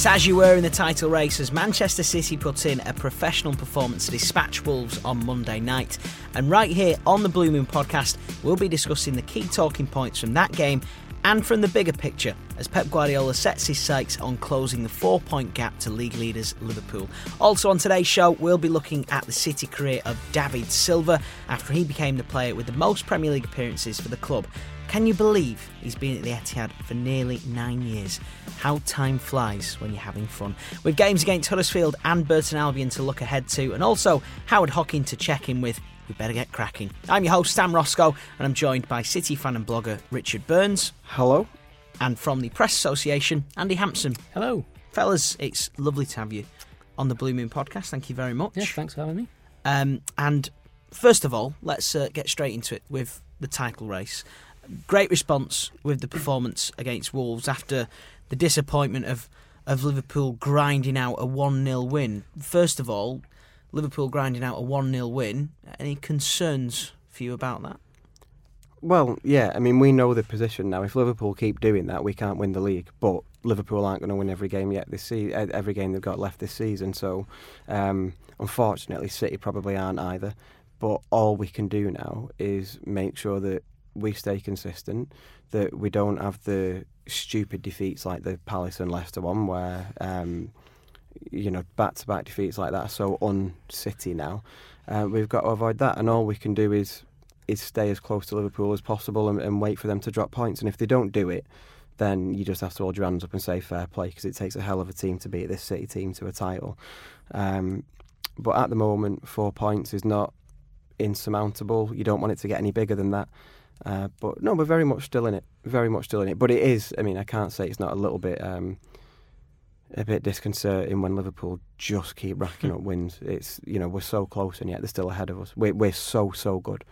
It's as you were in the title race as Manchester City put in a professional performance to dispatch Wolves on Monday night. And right here on the Blue Moon podcast, we'll be discussing the key talking points from that game and from the bigger picture as Pep Guardiola sets his sights on closing the four point gap to league leaders Liverpool. Also, on today's show, we'll be looking at the City career of David Silva after he became the player with the most Premier League appearances for the club. Can you believe he's been at the Etihad for nearly nine years? How time flies when you're having fun. With games against Huddersfield and Burton Albion to look ahead to, and also Howard Hockin to check in with, we better get cracking. I'm your host, Sam Roscoe, and I'm joined by City fan and blogger Richard Burns. Hello. And from the Press Association, Andy Hampson. Hello. Fellas, it's lovely to have you on the Blue Moon podcast. Thank you very much. Yes, thanks for having me. Um, and first of all, let's uh, get straight into it with the title race great response with the performance against Wolves after the disappointment of of Liverpool grinding out a 1 0 win. First of all, Liverpool grinding out a 1 0 win. Any concerns for you about that? Well, yeah, I mean, we know the position now. If Liverpool keep doing that, we can't win the league. But Liverpool aren't going to win every game yet this every game they've got left this season. So, um, unfortunately, City probably aren't either. But all we can do now is make sure that we stay consistent, that we don't have the stupid defeats like the Palace and Leicester one, where um, you know back to back defeats like that are so un-City now. Uh, we've got to avoid that, and all we can do is is stay as close to Liverpool as possible and, and wait for them to drop points. And if they don't do it, then you just have to hold your hands up and say fair play because it takes a hell of a team to beat this City team to a title. Um, but at the moment, four points is not insurmountable. You don't want it to get any bigger than that. Uh, but no, we're very much still in it. Very much still in it. But it is. I mean, I can't say it's not a little bit, um, a bit disconcerting when Liverpool just keep racking up wins. It's you know we're so close and yet they're still ahead of us. We're we're so so good,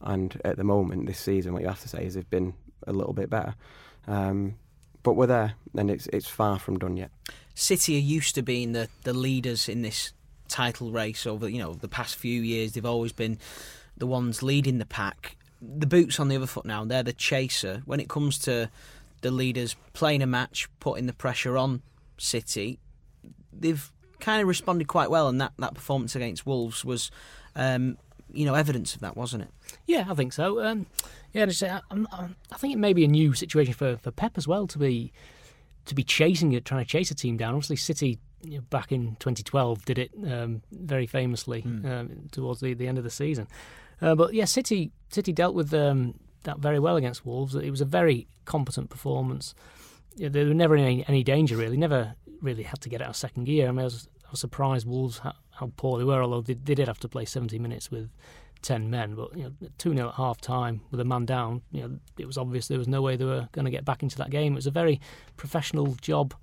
and at the moment this season, what you have to say is they've been a little bit better. Um, but we're there, and it's it's far from done yet. City are used to being the, the leaders in this title race over you know the past few years. They've always been the ones leading the pack the boots on the other foot now. They're the chaser. When it comes to the leaders playing a match, putting the pressure on City, they've kind of responded quite well, and that, that performance against Wolves was, um, you know, evidence of that, wasn't it? Yeah, I think so. Um, yeah, I, I, think it may be a new situation for, for Pep as well to be to be chasing it, trying to chase a team down. Obviously, City you know, back in 2012 did it um, very famously mm. um, towards the, the end of the season. Uh, but yeah, City City dealt with um, that very well against Wolves. It was a very competent performance. They were never in any, any, danger really. Never really had to get out of second gear. I mean, I was, I was surprised Wolves how, how, poor they were. Although they, they, did have to play 70 minutes with 10 men, but you know, two 0 at half time with a man down. You know, it was obvious there was no way they were going to get back into that game. It was a very professional job.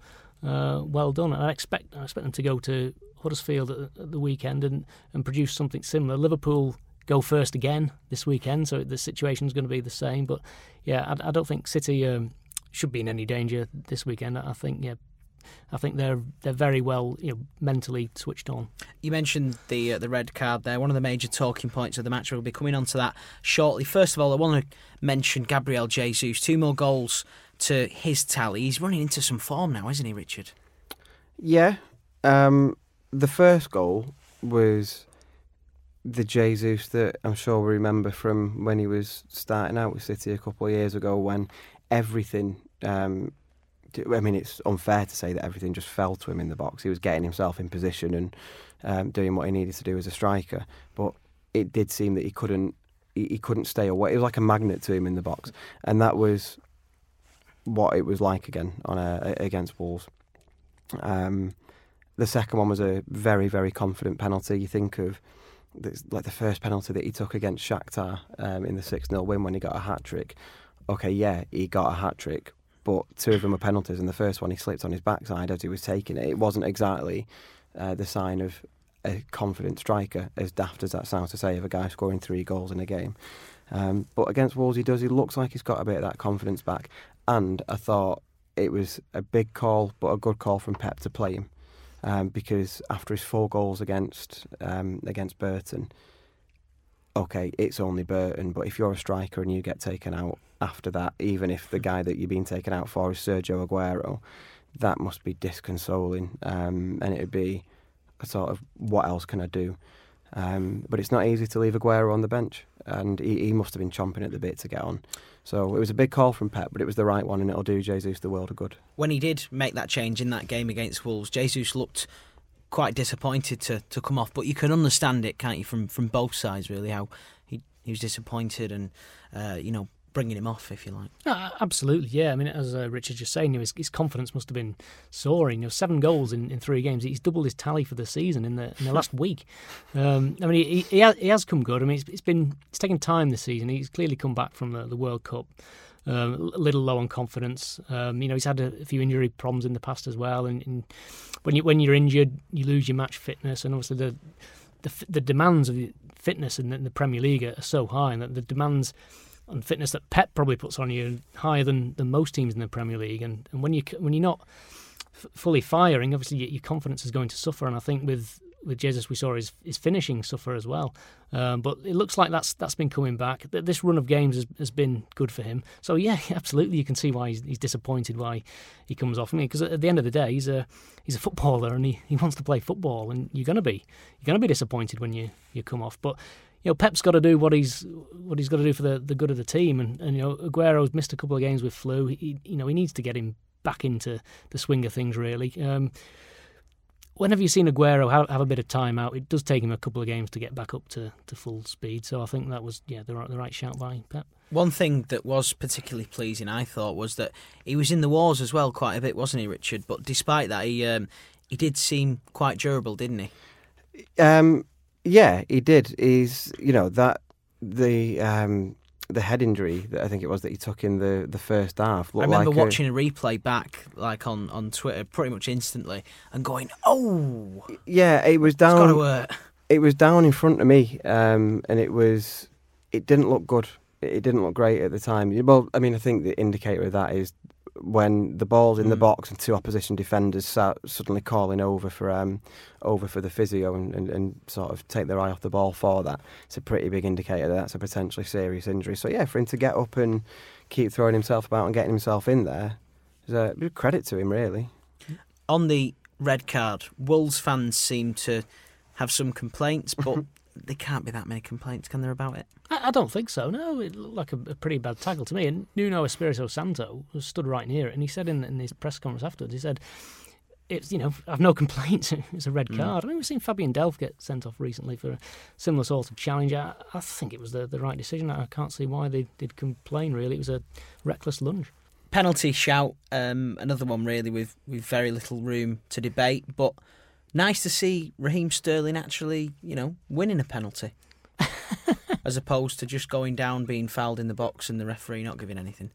Uh, well done. And I expect I expect them to go to Huddersfield at, at the weekend and, and produce something similar. Liverpool go first again this weekend, so the situation is going to be the same. But yeah, I, I don't think City um, should be in any danger this weekend. I think yeah. I think they're they're very well you know, mentally switched on. You mentioned the uh, the red card there. One of the major talking points of the match. We'll be coming on to that shortly. First of all, I want to mention Gabriel Jesus. Two more goals to his tally. He's running into some form now, isn't he, Richard? Yeah. Um, the first goal was the Jesus that I'm sure we remember from when he was starting out with City a couple of years ago when everything. Um, I mean, it's unfair to say that everything just fell to him in the box. He was getting himself in position and um, doing what he needed to do as a striker, but it did seem that he couldn't. He, he couldn't stay away. It was like a magnet to him in the box, and that was what it was like again on a, against Wolves. Um, the second one was a very, very confident penalty. You think of like the first penalty that he took against Shakhtar um, in the 6 0 win when he got a hat trick. Okay, yeah, he got a hat trick, but two of them were penalties, and the first one he slipped on his backside as he was taking it. It wasn't exactly uh, the sign of a confident striker, as daft as that sounds to say, of a guy scoring three goals in a game. Um, but against Wolves, he does. He looks like he's got a bit of that confidence back. And I thought it was a big call, but a good call from Pep to play him. Um, because after his four goals against um, against Burton, okay, it's only Burton, but if you're a striker and you get taken out after that, even if the guy that you've been taken out for is Sergio Aguero, that must be disconsoling. Um, and it would be a sort of what else can I do? Um, but it's not easy to leave Aguero on the bench, and he, he, must have been chomping at the bit to get on. So it was a big call from Pep, but it was the right one, and it'll do Jesus the world of good. When he did make that change in that game against Wolves, Jesus looked quite disappointed to, to come off, but you can understand it, can't you, from, from both sides, really, how he, he was disappointed and, uh, you know, bringing him off, if you like. Uh, absolutely, yeah. I mean, as uh, Richard just saying, his, his confidence must have been soaring. You know, seven goals in, in three games. He's doubled his tally for the season in the in the last week. Um, I mean, he, he, has, he has come good. I mean, it's, it's been it's taken time this season. He's clearly come back from the, the World Cup. Um, a little low on confidence. Um, you know, he's had a, a, few injury problems in the past as well. And, and, when you when you're injured, you lose your match fitness, and obviously the the, the demands of fitness in the, in the Premier League are so high, and that the demands and fitness that Pep probably puts on you higher than, than most teams in the Premier League. And, and when you when you're not f- fully firing, obviously your, your, confidence is going to suffer. And I think with with Jesus, we saw his, his finishing suffer as well. Um, but it looks like that's that's been coming back. This run of games has, has been good for him. So yeah, absolutely, you can see why he's, he's disappointed why he comes off. Mean, because at the end of the day, he's a he's a footballer and he, he wants to play football, and you're gonna be you're gonna be disappointed when you, you come off. But you know, Pep's got to do what he's what he's got to do for the, the good of the team. And, and you know, Aguero's missed a couple of games with flu. He, you know, he needs to get him back into the swing of things. Really. Um, whenever you've seen Aguero have, have, a bit of time out, it does take him a couple of games to get back up to, to full speed. So I think that was yeah the right, the right shout by Pep. One thing that was particularly pleasing, I thought, was that he was in the wars as well quite a bit, wasn't he, Richard? But despite that, he um, he did seem quite durable, didn't he? Um, yeah, he did. He's you know that the um, the head injury that I think it was that he took in the, the first half. I remember like watching a, a, replay back, like on, on Twitter, pretty much instantly, and going, "Oh, yeah, it was down. It was down in front of me, um, and it was. It didn't look good. It didn't look great at the time. Well, I mean, I think the indicator of that is when the ball's in mm. the box and two opposition defenders start suddenly calling over for um, over for the physio and, and, and, sort of take their eye off the ball for that, it's a pretty big indicator that that's a potentially serious injury. So yeah, for him to get up and keep throwing himself about and getting himself in there, is a credit to him really. On the red card, Wolves fans seem to have some complaints, but there can't be that many complaints, can there, about it? I, I don't think so. No, it looked like a, a, pretty bad tackle to me. And Nuno Espirito Santo stood right near it, and he said in, in his press conference afterwards, he said, "It's you know, I've no complaints. it's a red mm. card." Mm. I mean, we've seen Fabian Delph get sent off recently for a similar sort of challenge. I, I think it was the, the right decision. I can't see why they did complain. Really, it was a reckless lunge penalty shout, um, another one really with, with very little room to debate. But nice to see Raheem Sterling actually, you know, winning a penalty. as opposed to just going down, being fouled in the box, and the referee not giving anything.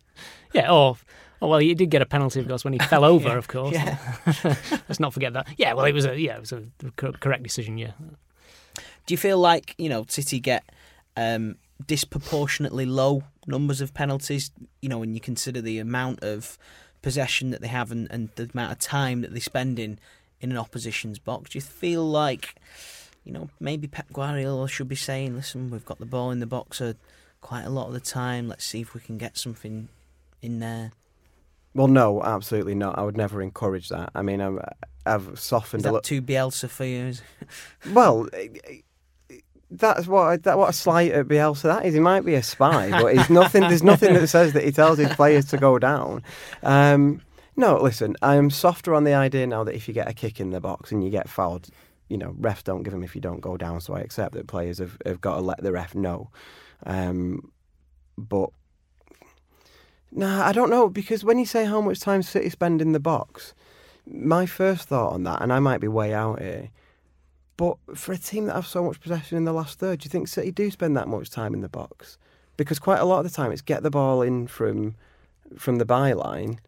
Yeah, or, oh well, he did get a penalty, of course, when he fell over, yeah, of course. Yeah. Let's not forget that. Yeah, well, it was a yeah, it was a correct decision. Yeah. Do you feel like you know City get um, disproportionately low numbers of penalties? You know, when you consider the amount of possession that they have and, and the amount of time that they spend in in an opposition's box. Do you feel like, you know, maybe Pep Guardiola should be saying, listen, we've got the ball in the box a, quite a lot of the time. Let's see if we can get something in there. Well, no, absolutely not. I would never encourage that. I mean, i have softened. Is that a too Bielsa for you? well, that's what that what a slight at Bielsa that is. He might be a spy, but he's nothing. There's nothing that says that he tells his players to go down. Um, no, listen, I am softer on the idea now that if you get a kick in the box and you get fouled, you know, refs don't give them if you don't go down. So I accept that players have, have got to let the ref know. Um, but nah, I don't know because when you say how much time City spend in the box, my first thought on that, and I might be way out here, but for a team that have so much possession in the last third, do you think City do spend that much time in the box? Because quite a lot of the time it's get the ball in from from the byline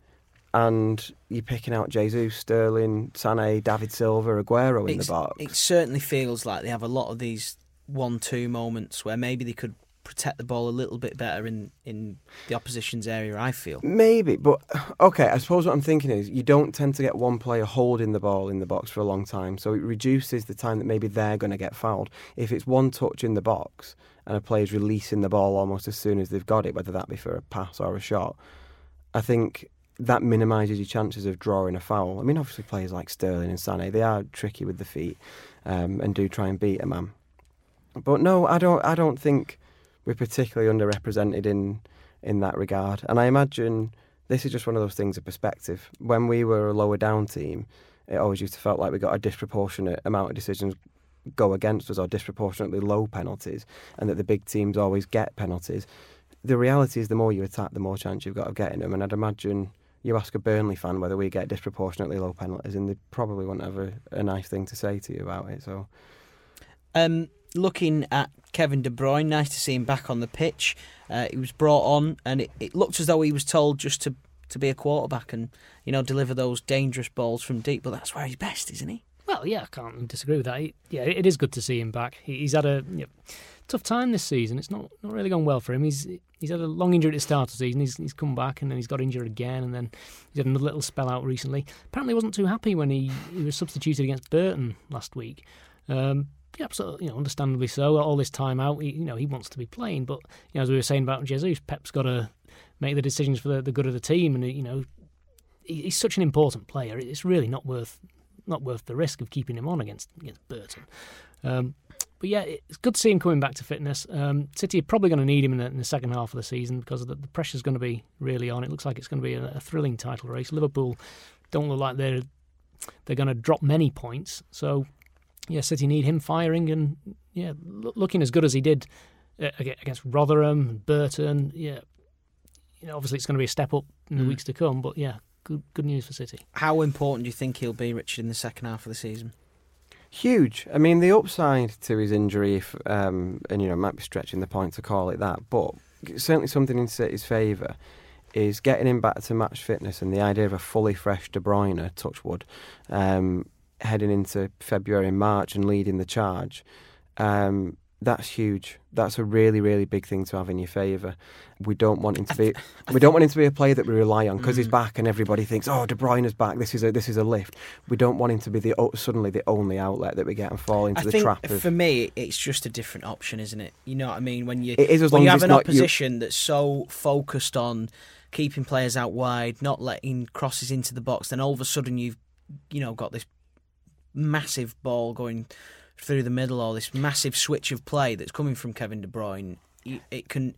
and you're picking out Jesus, Sterling, Sané, David Silva, Aguero in it's, the box. It certainly feels like they have a lot of these one-two moments where maybe they could protect the ball a little bit better in, in the opposition's area, I feel. Maybe, but okay, I suppose what I'm thinking is you don't tend to get one player holding the ball in the box for a long time, so it reduces the time that maybe they're going to get fouled. If it's one touch in the box and a player's releasing the ball almost as soon as they've got it, whether that be for a pass or a shot, I think that minimises your chances of drawing a foul. I mean, obviously, players like Sterling and Sané, they are tricky with the feet um, and do try and beat a man. But no, I don't. I don't think we're particularly underrepresented in in that regard. And I imagine this is just one of those things of perspective. When we were a lower down team, it always used to felt like we got a disproportionate amount of decisions go against us or disproportionately low penalties, and that the big teams always get penalties. The reality is, the more you attack, the more chance you've got of getting them. And I'd imagine you ask a Burnley fan whether we get disproportionately low penalties, and they probably won't have a, a nice thing to say to you about it. So, um, looking at Kevin De Bruyne, nice to see him back on the pitch. Uh, he was brought on, and it, it looked as though he was told just to to be a quarterback and you know deliver those dangerous balls from deep. But that's where he's best, isn't he? Yeah, I can't disagree with that. He, yeah, it is good to see him back. He, he's had a you know, tough time this season. It's not, not really gone well for him. He's he's had a long injury at the start of the season. He's he's come back and then he's got injured again, and then he's had another little spell out recently. Apparently, he wasn't too happy when he, he was substituted against Burton last week. Um, yeah, absolutely, you know, understandably so. All this time out, he, you know, he wants to be playing. But you know, as we were saying about Jesus, Pep's got to make the decisions for the, the good of the team, and you know, he's such an important player. It's really not worth not worth the risk of keeping him on against against Burton. Um, but yeah, it's good to see him coming back to fitness. Um, City are probably going to need him in the, in the, second half of the season because the, the pressure's going to be really on. It looks like it's going to be a, a thrilling title race. Liverpool don't look like they're they're going to drop many points. So yeah, City need him firing and yeah, looking as good as he did uh, against Rotherham, and Burton. Yeah, you know, obviously it's going to be a step up in the mm. weeks to come. But yeah, good good news for City. How important do you think he'll be, Richard, in the second half of the season? Huge. I mean, the upside to his injury, if, um, and you know, might be stretching the point to call it that, but certainly something in City's favour is getting him back to match fitness and the idea of a fully fresh De Bruyne, touchwood, um, heading into February and March and leading the charge. Um, that's huge. That's a really, really big thing to have in your favour. We don't want him to be. we don't want him to be a player that we rely on because mm. he's back and everybody thinks, "Oh, De Bruyne is back. This is a this is a lift." We don't want him to be the suddenly the only outlet that we get and fall into I the think trap. Of, for me, it's just a different option, isn't it? You know what I mean? When you it is as when you have an opposition that's so focused on keeping players out wide, not letting crosses into the box, then all of a sudden you've you know got this massive ball going through the middle or this massive switch of play that's coming from Kevin De Bruyne, it can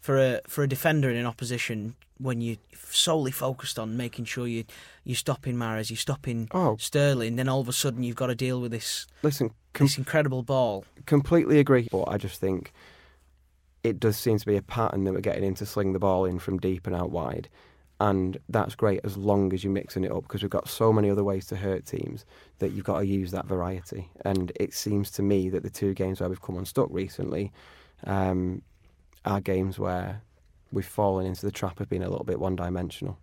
for a for a defender in an opposition when you're solely focused on making sure you you're stopping Mahrez, you're stopping oh. Sterling, then all of a sudden you've got to deal with this. Listen, com- this incredible ball. Completely agree, but I just think it does seem to be a pattern that we're getting into sling the ball in from deep and out wide and that's great as long as you're mixing it up because we've got so many other ways to hurt teams that you've got to use that variety. And it seems to me that the two games where we've come unstuck recently um, are games where we've fallen into the trap of being a little bit one dimensional.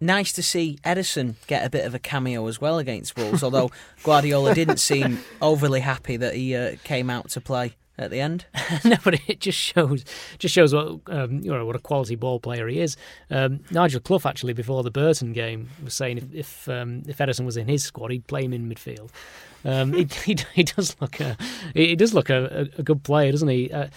Nice to see Ederson get a bit of a cameo as well against Wolves, although Guardiola didn't seem overly happy that he uh, came out to play at the end. no, but it just shows just shows what um, you know what a quality ball player he is. Um, Nigel Clough actually before the Burton game was saying if if, um, if Ederson was in his squad, he'd play him in midfield. Um, he, he, he does look a he does look a, a good player, doesn't he? Uh,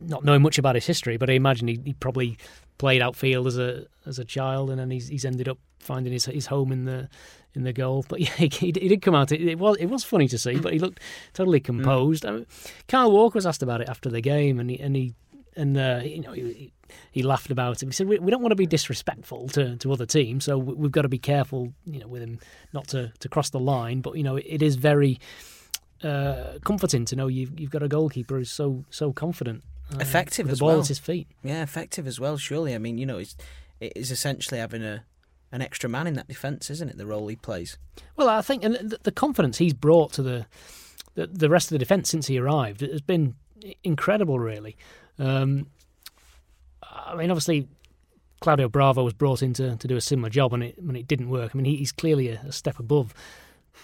not knowing much about his history, but I imagine he, he probably played outfield as a as a child, and then he's he's ended up finding his his home in the in the goal. But yeah, he, he did come out. It, it, was it was funny to see, but he looked totally mm. composed. Mm. I mean, Kyle Walker was asked about it after the game, and he and he and uh, you know he, he laughed about it. He said we, we don't want to be disrespectful to, to other teams, so we've got to be careful, you know, with him not to, to cross the line. But you know, it, it is very uh, comforting to know you've you've got a goalkeeper who's so so confident. Uh, effective the as ball well. at his feet. Yeah, effective as well. Surely, I mean, you know, it's it is essentially having a an extra man in that defence, isn't it? The role he plays. Well, I think and the, confidence he's brought to the, the, the rest of the defence since he arrived has been incredible. Really, um, I mean, obviously. Claudio Bravo was brought in to, to do a similar job and it, and it didn't work. I mean, he, he's clearly a, a, step above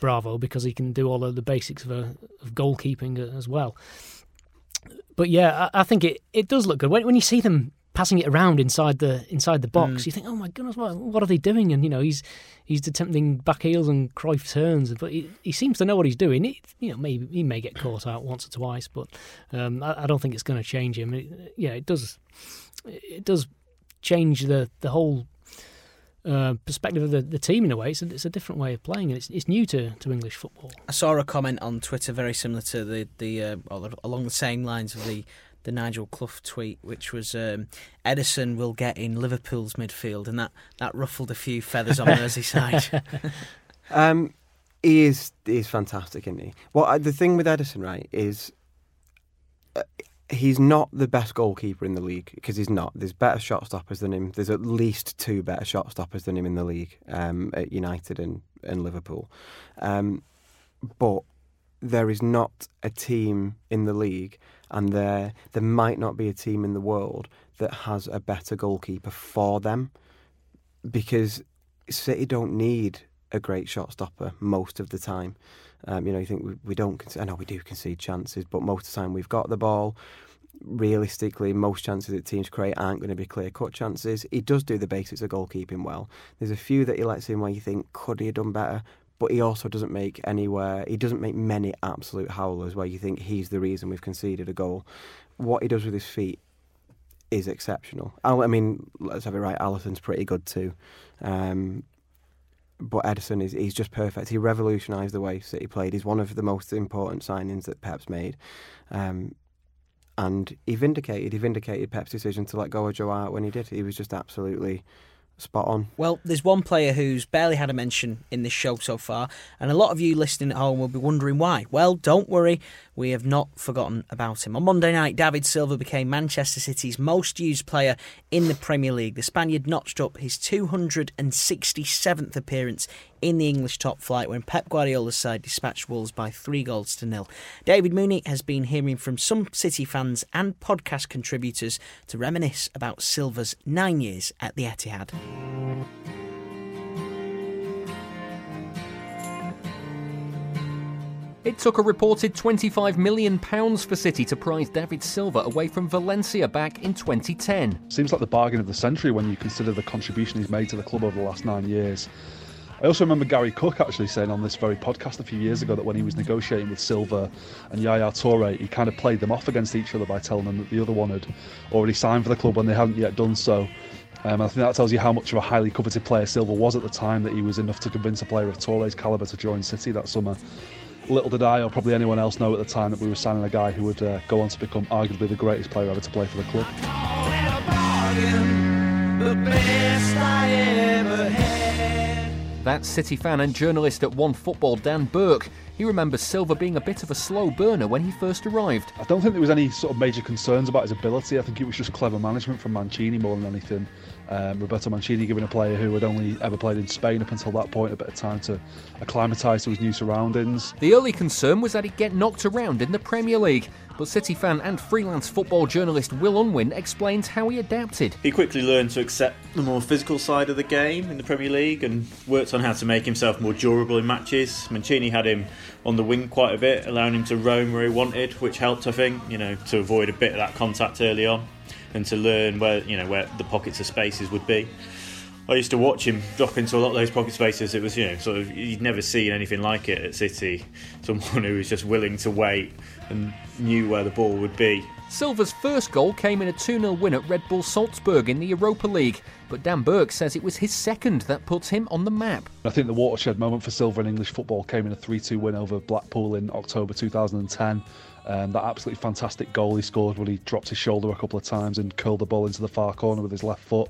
Bravo because he can do all of the basics of, a, of goalkeeping as well but yeah, I, I think it, it does look good when when you see them passing it around inside the inside the box. Mm. You think, oh my goodness, what, what are they doing? And you know, he's he's attempting back heels and Cruyff turns, but he, he seems to know what he's doing. It, you know, maybe he may get caught out once or twice, but um, I, I, don't think it's going to change him. It, yeah, it does. It does change the the whole. Uh, perspective of the, the team in a way. It's a, it's a different way of playing, and it's, it's new to, to English football. I saw a comment on Twitter very similar to the the uh, along the same lines of the the Nigel Clough tweet, which was um, Ederson will get in Liverpool's midfield, and that, that ruffled a few feathers on Merseyside. um, he is he is fantastic, isn't he? Well, the thing with Ederson, right, is uh, he's not the best goalkeeper in the league because he's not. There's better shot stoppers than him. There's at least two better shot stoppers than him in the league um, at United and, and Liverpool. Um, but there is not a team in the league and there there might not be a team in the world that has a better goalkeeper for them because City don't need a great shot stopper most of the time. Um, you know, you think we, we don't. I know we do concede chances, but most of the time we've got the ball. Realistically, most chances that teams create aren't going to be clear cut chances. He does do the basics of goalkeeping well. There's a few that he lets in where you think could he have done better, but he also doesn't make anywhere. He doesn't make many absolute howlers where you think he's the reason we've conceded a goal. What he does with his feet is exceptional. I mean, let's have it right. Alisson's pretty good too, um, but Ederson is he's just perfect. He revolutionised the way City played. He's one of the most important signings that Pep's made. Um, and he vindicated he vindicated Pep's decision to let go of Hart when he did. He was just absolutely spot on. Well, there's one player who's barely had a mention in this show so far, and a lot of you listening at home will be wondering why. Well, don't worry, we have not forgotten about him. On Monday night, David Silva became Manchester City's most used player in the Premier League. The Spaniard notched up his 267th appearance in the English top flight when Pep Guardiola's side dispatched Wolves by three goals to nil. David Mooney has been hearing from some City fans and podcast contributors to reminisce about Silva's nine years at the Etihad. It took a reported £25 million for City to prize David Silva away from Valencia back in 2010. Seems like the bargain of the century when you consider the contribution he's made to the club over the last nine years. I also remember Gary Cook actually saying on this very podcast a few years ago that when he was negotiating with Silva and Yaya Toure, he kind of played them off against each other by telling them that the other one had already signed for the club when they hadn't yet done so. Um, I think that tells you how much of a highly coveted player Silva was at the time that he was enough to convince a player of Toure's calibre to join City that summer. Little did I, or probably anyone else, know at the time that we were signing a guy who would uh, go on to become arguably the greatest player ever to play for the club. That's City fan and journalist at One Football, Dan Burke. He remembers Silva being a bit of a slow burner when he first arrived. I don't think there was any sort of major concerns about his ability. I think it was just clever management from Mancini more than anything. Um, Roberto Mancini giving a player who had only ever played in Spain up until that point a bit of time to acclimatise to his new surroundings. The early concern was that he'd get knocked around in the Premier League, but City fan and freelance football journalist Will Unwin explains how he adapted. He quickly learned to accept the more physical side of the game in the Premier League and worked on how to make himself more durable in matches. Mancini had him on the wing quite a bit, allowing him to roam where he wanted, which helped, I think, you know, to avoid a bit of that contact early on and to learn where you know where the pockets of spaces would be. I used to watch him drop into a lot of those pocket spaces. It was, you know, sort of you'd never seen anything like it at City. Someone who was just willing to wait and knew where the ball would be. Silva's first goal came in a 2 0 win at Red Bull Salzburg in the Europa League, but Dan Burke says it was his second that puts him on the map. I think the watershed moment for Silva in English football came in a 3 2 win over Blackpool in October 2010. Um, that absolutely fantastic goal he scored when he dropped his shoulder a couple of times and curled the ball into the far corner with his left foot.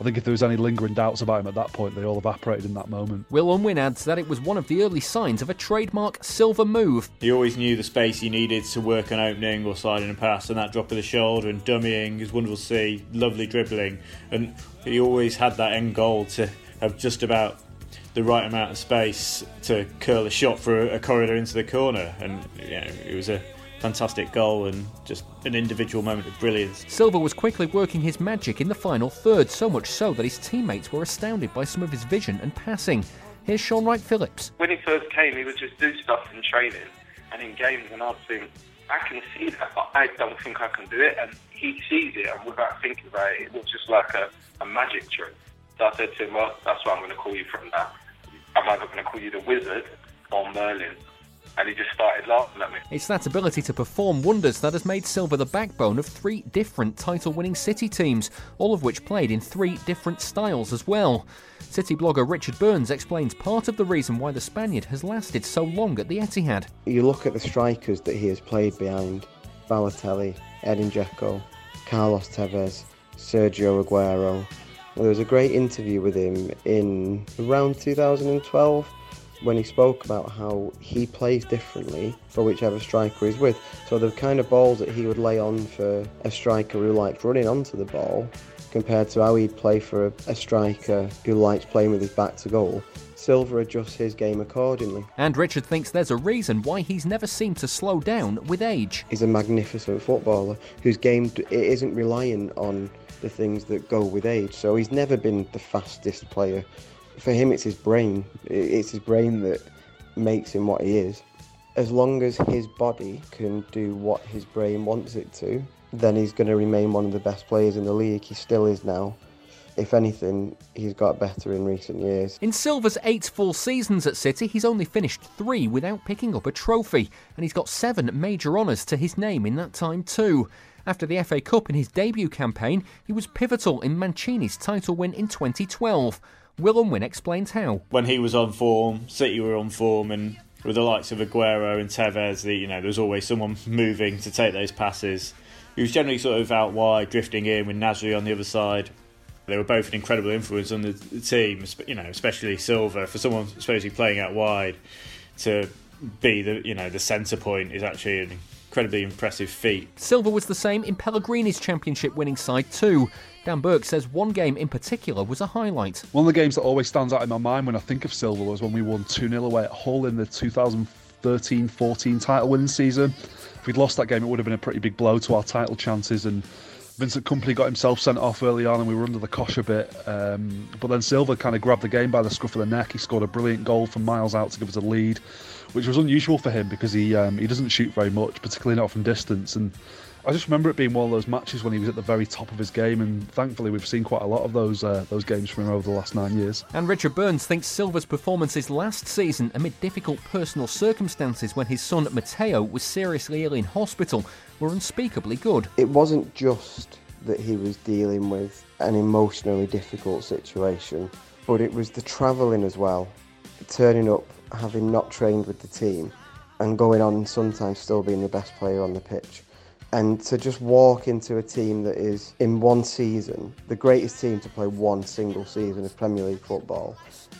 I think if there was any lingering doubts about him at that point, they all evaporated in that moment. Will Unwin adds that it was one of the early signs of a trademark Silva move. He always knew the space he needed to work an opening or sliding a pass, and that drop of the shoulder and dummying is wonderful to see, lovely dribbling, and he always had that end goal to have just about the right amount of space to curl a shot for a corridor into the corner, and you know, it was a fantastic goal and just an individual moment of brilliance. Silva was quickly working his magic in the final third, so much so that his teammates were astounded by some of his vision and passing. Here's Shaun Wright Phillips. When he first came, he would just do stuff in training and in games, and I'd think, I can see that, but I don't think I can do it. And he sees it, and without thinking about it, it was just like a, a magic trick. So I said to him, well, that's why I'm going to call you from now. I'm either going to call you the wizard or Merlin and he just started laughing at me. It's that ability to perform wonders that has made Silva the backbone of three different title winning City teams, all of which played in three different styles as well. City blogger Richard Burns explains part of the reason why the Spaniard has lasted so long at the Etihad. You look at the strikers that he has played behind Balotelli, Edin Dzeko, Carlos Tevez, Sergio Aguero. There was a great interview with him in around 2012 when he spoke about how he plays differently for whichever striker he's with. So the kind of balls that he would lay on for a striker who likes running onto the ball compared to how he'd play for a, a striker who likes playing with his back to goal. Silva adjusts his game accordingly. And Richard thinks there's a reason why he's never seemed to slow down with age. He's a magnificent footballer whose game isn't reliant on the things that go with age. So he's never been the fastest player for him, it's his brain. It's his brain that makes him what he is. As long as his body can do what his brain wants it to, then he's going to remain one of the best players in the league. He still is now. If anything, he's got better in recent years. In Silva's eight full seasons at City, he's only finished three without picking up a trophy, and he's got seven major honours to his name in that time too. After the FA Cup in his debut campaign, he was pivotal in Mancini's title win in 2012. Will Unwin explains how. When he was on form, City were on form, and with the likes of Aguero and Tevez, the, you know, there was always someone moving to take those passes. He was generally sort of out wide, drifting in with Nasri on the other side. They were both an incredible influence on the, team, you know, especially Silva. For someone supposedly playing out wide, to be the you know the centre point is actually an incredibly impressive feat. Silva was the same in Pellegrini's championship winning side too. Dan Burke says one game in particular was a highlight. One of the games that always stands out in my mind when I think of Silva was when we won 2 0 away at Hull in the 2013 14 title winning season. If we'd lost that game, it would have been a pretty big blow to our title chances. And Vincent Kompany got himself sent off early on and we were under the cosh a bit. Um, but then Silva kind of grabbed the game by the scruff of the neck. He scored a brilliant goal from miles out to give us a lead which was unusual for him because he um, he doesn't shoot very much, particularly not from distance. And I just remember it being one of those matches when he was at the very top of his game, and thankfully we've seen quite a lot of those uh, those games from him over the last nine years. And Richard Burns thinks Silva's performances last season, amid difficult personal circumstances when his son Matteo was seriously ill in hospital, were unspeakably good. It wasn't just that he was dealing with an emotionally difficult situation, but it was the travelling as well, turning up having not trained with the team and going on and sometimes still being the best player on the pitch. And to just walk into a team that is in one season, the greatest team to play one single season of Premier League football,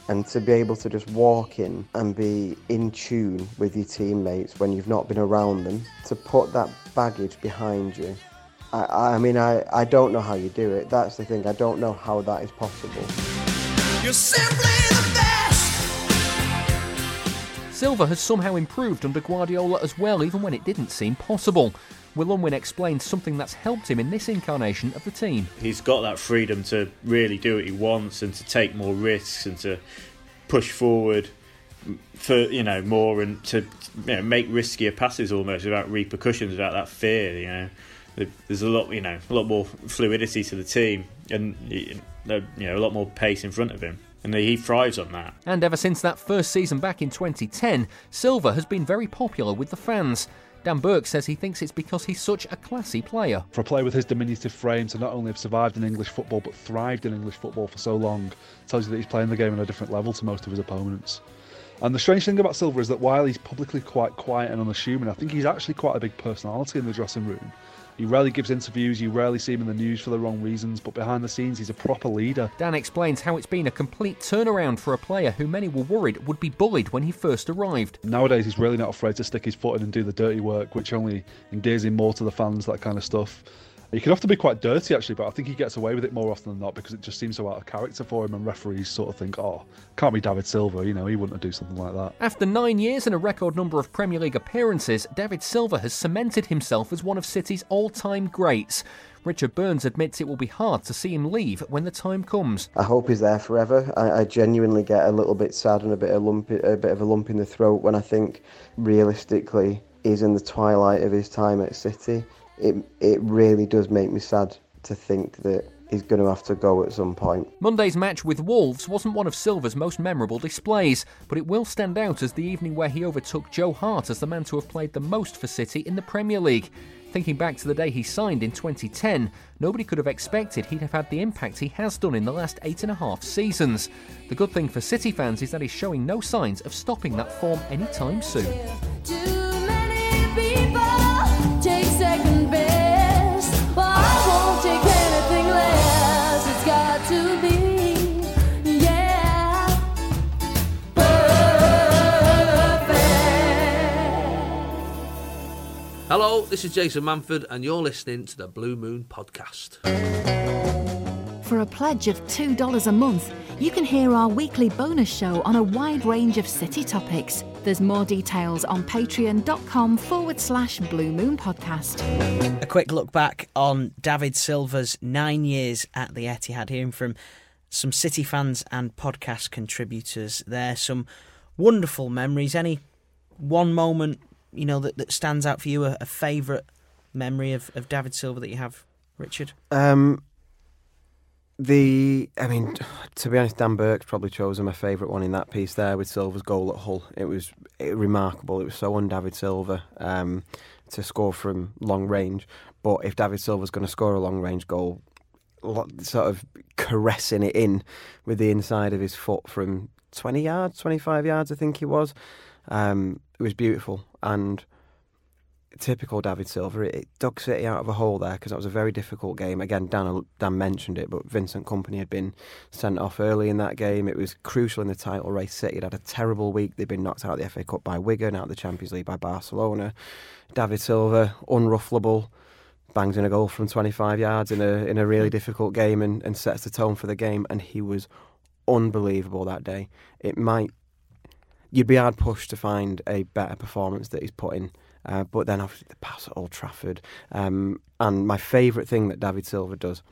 and to be able to just walk in and be in tune with your teammates when you've not been around them, to put that baggage behind you. I, I mean, I, I don't know how you do it. That's the thing. I don't know how that is possible. You're simply the best. Silva has somehow improved under Guardiola as well, even when it didn't seem possible. Will Unwin explains something that's helped him in this incarnation of the team. He's got that freedom to really do what he wants and to take more risks and to push forward for you know more and to you know, make riskier passes almost without repercussions, without that fear. You know, there's a lot you know a lot more fluidity to the team and you know a lot more pace in front of him and he thrives on that. And ever since that first season back in 2010, Silva has been very popular with the fans. Dan Burke says he thinks it's because he's such a classy player. For a player with his diminutive frame to not only have survived in English football but thrived in English football for so long tells you that he's playing the game on a different level to most of his opponents. And the strange thing about Silva is that while he's publicly quite quiet and unassuming, I think he's actually quite a big personality in the dressing room. He rarely gives interviews, you rarely see him in the news for the wrong reasons, but behind the scenes, he's a proper leader. Dan explains how it's been a complete turnaround for a player who many were worried would be bullied when he first arrived. Nowadays, he's really not afraid to stick his foot in and do the dirty work, which only endears him more to the fans, that kind of stuff. He can often be quite dirty, actually, but I think he gets away with it more often than not because it just seems so out of character for him, and referees sort of think, oh, can't be David Silva, you know, he wouldn't do something like that. After nine years and a record number of Premier League appearances, David Silva has cemented himself as one of City's all time greats. Richard Burns admits it will be hard to see him leave when the time comes. I hope he's there forever. I, I genuinely get a little bit sad and a bit of lump, a bit of a lump in the throat when I think realistically he's in the twilight of his time at City. It it really does make me sad to think that he's going to have to go at some point. Monday's match with Wolves wasn't one of Silva's most memorable displays, but it will stand out as the evening where he overtook Joe Hart as the man to have played the most for City in the Premier League. Thinking back to the day he signed in 2010, nobody could have expected he'd have had the impact he has done in the last eight and a half seasons. The good thing for City fans is that he's showing no signs of stopping that form anytime soon. Hello, this is Jason Manford, and you're listening to the Blue Moon Podcast. For a pledge of $2 a month, you can hear our weekly bonus show on a wide range of city topics. There's more details on patreon.com forward slash Blue Moon Podcast. A quick look back on David Silva's nine years at the Etihad, hearing from some City fans and podcast contributors there. Some wonderful memories. Any one moment you know that, that stands out for you? A, a favourite memory of, of David Silva that you have, Richard? Um, the, I mean, to be honest, Dan Burke's probably chosen my favourite one in that piece there with Silva's goal at Hull. It was it, remarkable. It was so un David Silva um, to score from long range. But if David Silva's going to score a long range goal, sort of caressing it in with the inside of his foot from 20 yards, 25 yards, I think he was. Um, it was beautiful and typical David Silva, It, dug City out of a hole there because that was a very difficult game. Again, Dan uh, Dan mentioned it, but Vincent Kompany had been sent off early in that game. It was crucial in the title race. City had had a terrible week. They'd been knocked out of the FA Cup by Wigan, out of the Champions League by Barcelona. David Silva, unruffleable, bangs in a goal from 25 yards in a in a really difficult game and, and sets the tone for the game. And he was unbelievable that day. It might you'd be hard pushed to find a better performance that he's put in. Uh, but then obviously the pass at Old Trafford. Um, and my favourite thing that David Silva does,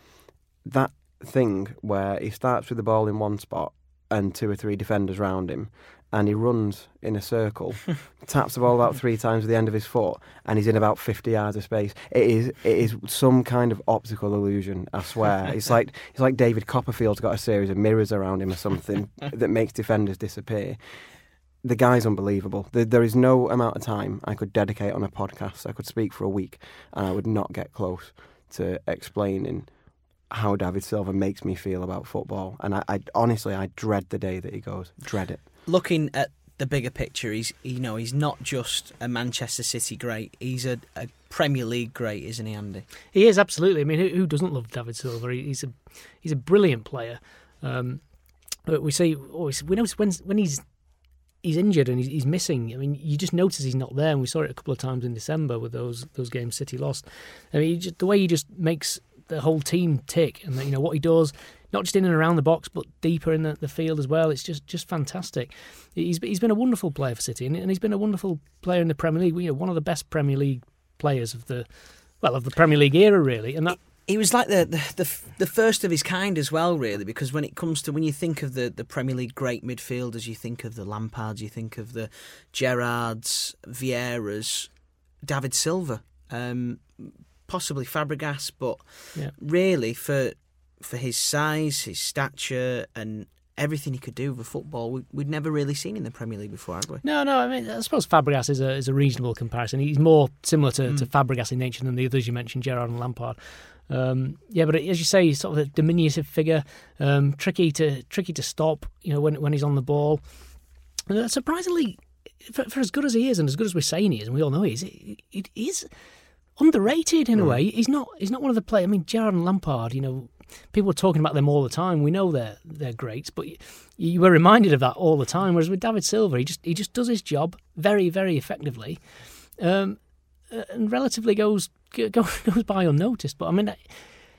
that thing where he starts with the ball in one spot and two or three defenders round him, and he runs in a circle, taps the ball about three times with the end of his foot, and he's in about 50 yards of space. It is it is some kind of optical illusion, I swear. it's like it's like David Copperfield's got a series of mirrors around him or something that makes defenders disappear the guy's unbelievable. There, there is no amount of time I could dedicate on a podcast. I could speak for a week and I would not get close to explaining how David Silva makes me feel about football. And I, I honestly, I dread the day that he goes. Dread it. Looking at the bigger picture, he's you know he's not just a Manchester City great. He's a, a Premier League great, isn't he, Andy? He is absolutely. I mean, who, who doesn't love David Silva? He's a he's a brilliant player. Um, but we see always we know when when he's he's injured and he's, missing. I mean, you just notice he's not there, and we saw it a couple of times in December with those those games City lost. I mean, just, the way he just makes the whole team tick, and you know what he does, not just in and around the box, but deeper in the, the field as well. It's just just fantastic. He's he's been a wonderful player for City, and, and he's been a wonderful player in the Premier League. You know, one of the best Premier League players of the well of the Premier League era, really, and that he was like the, the, the the first of his kind as well, really, because when it comes to when you think of the, the Premier League great midfielders, you think of the Lampards, you think of the Gerrards, Vieiras, David Silva, um, possibly Fabregas, but yeah. really for for his size, his stature, and everything he could do with football, we, would never really seen in the Premier League before, have we? No, no. I mean, I suppose Fabregas is a is a reasonable comparison. He's more similar to, mm. to Fabregas in nature than the others you mentioned, Gerrard and Lampard. Um, yeah, but as you say, he's sort of a diminutive figure, um, tricky to tricky to stop. You know, when when he's on the ball, uh, surprisingly, for, for, as good as he is, and as good as we're saying he is, and we all know he is, it, it is underrated in a way. He's not he's not one of the players. I mean, Gerrard and Lampard, you know, people are talking about them all the time. We know they're they're great, but you, you were reminded of that all the time. Whereas with David Silva, he just he just does his job very very effectively. Um, Uh, and relatively goes goes by unnoticed. But I mean,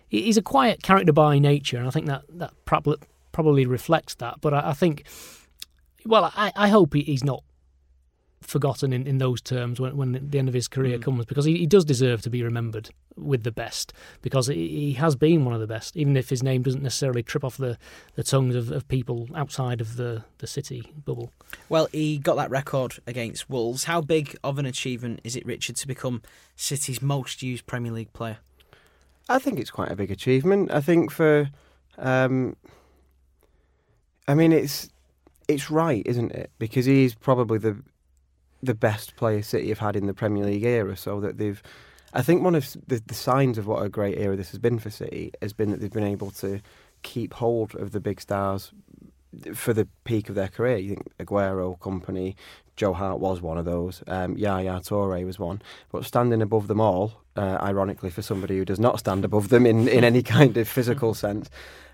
he's a quiet character by nature, and I think that that probably probably reflects that. But I, I think, well, I, I hope he's not forgotten in, in those terms when, when the end of his career Mm. comes because he, he does deserve to be remembered with the best because he, he has been one of the best, even if his name doesn't necessarily trip off the, the tongues of, of people outside of the, the city bubble. Well, he got that record against Wolves. How big of an achievement is it, Richard, to become City's most used Premier League player? I think it's quite a big achievement. I think for, um, I mean, it's it's right, isn't it? Because he's probably the the best player City have had in the Premier League era. So that they've, I think one of the, the signs of what a great era this has been for City has been that they've been able to keep hold of the big stars for the peak of their career. You think Aguero, Kompany, Joe Hart was one of those. Um, Yaya Toure was one. But standing above them all, uh, ironically for somebody who does not stand above them in, in any kind of physical sense,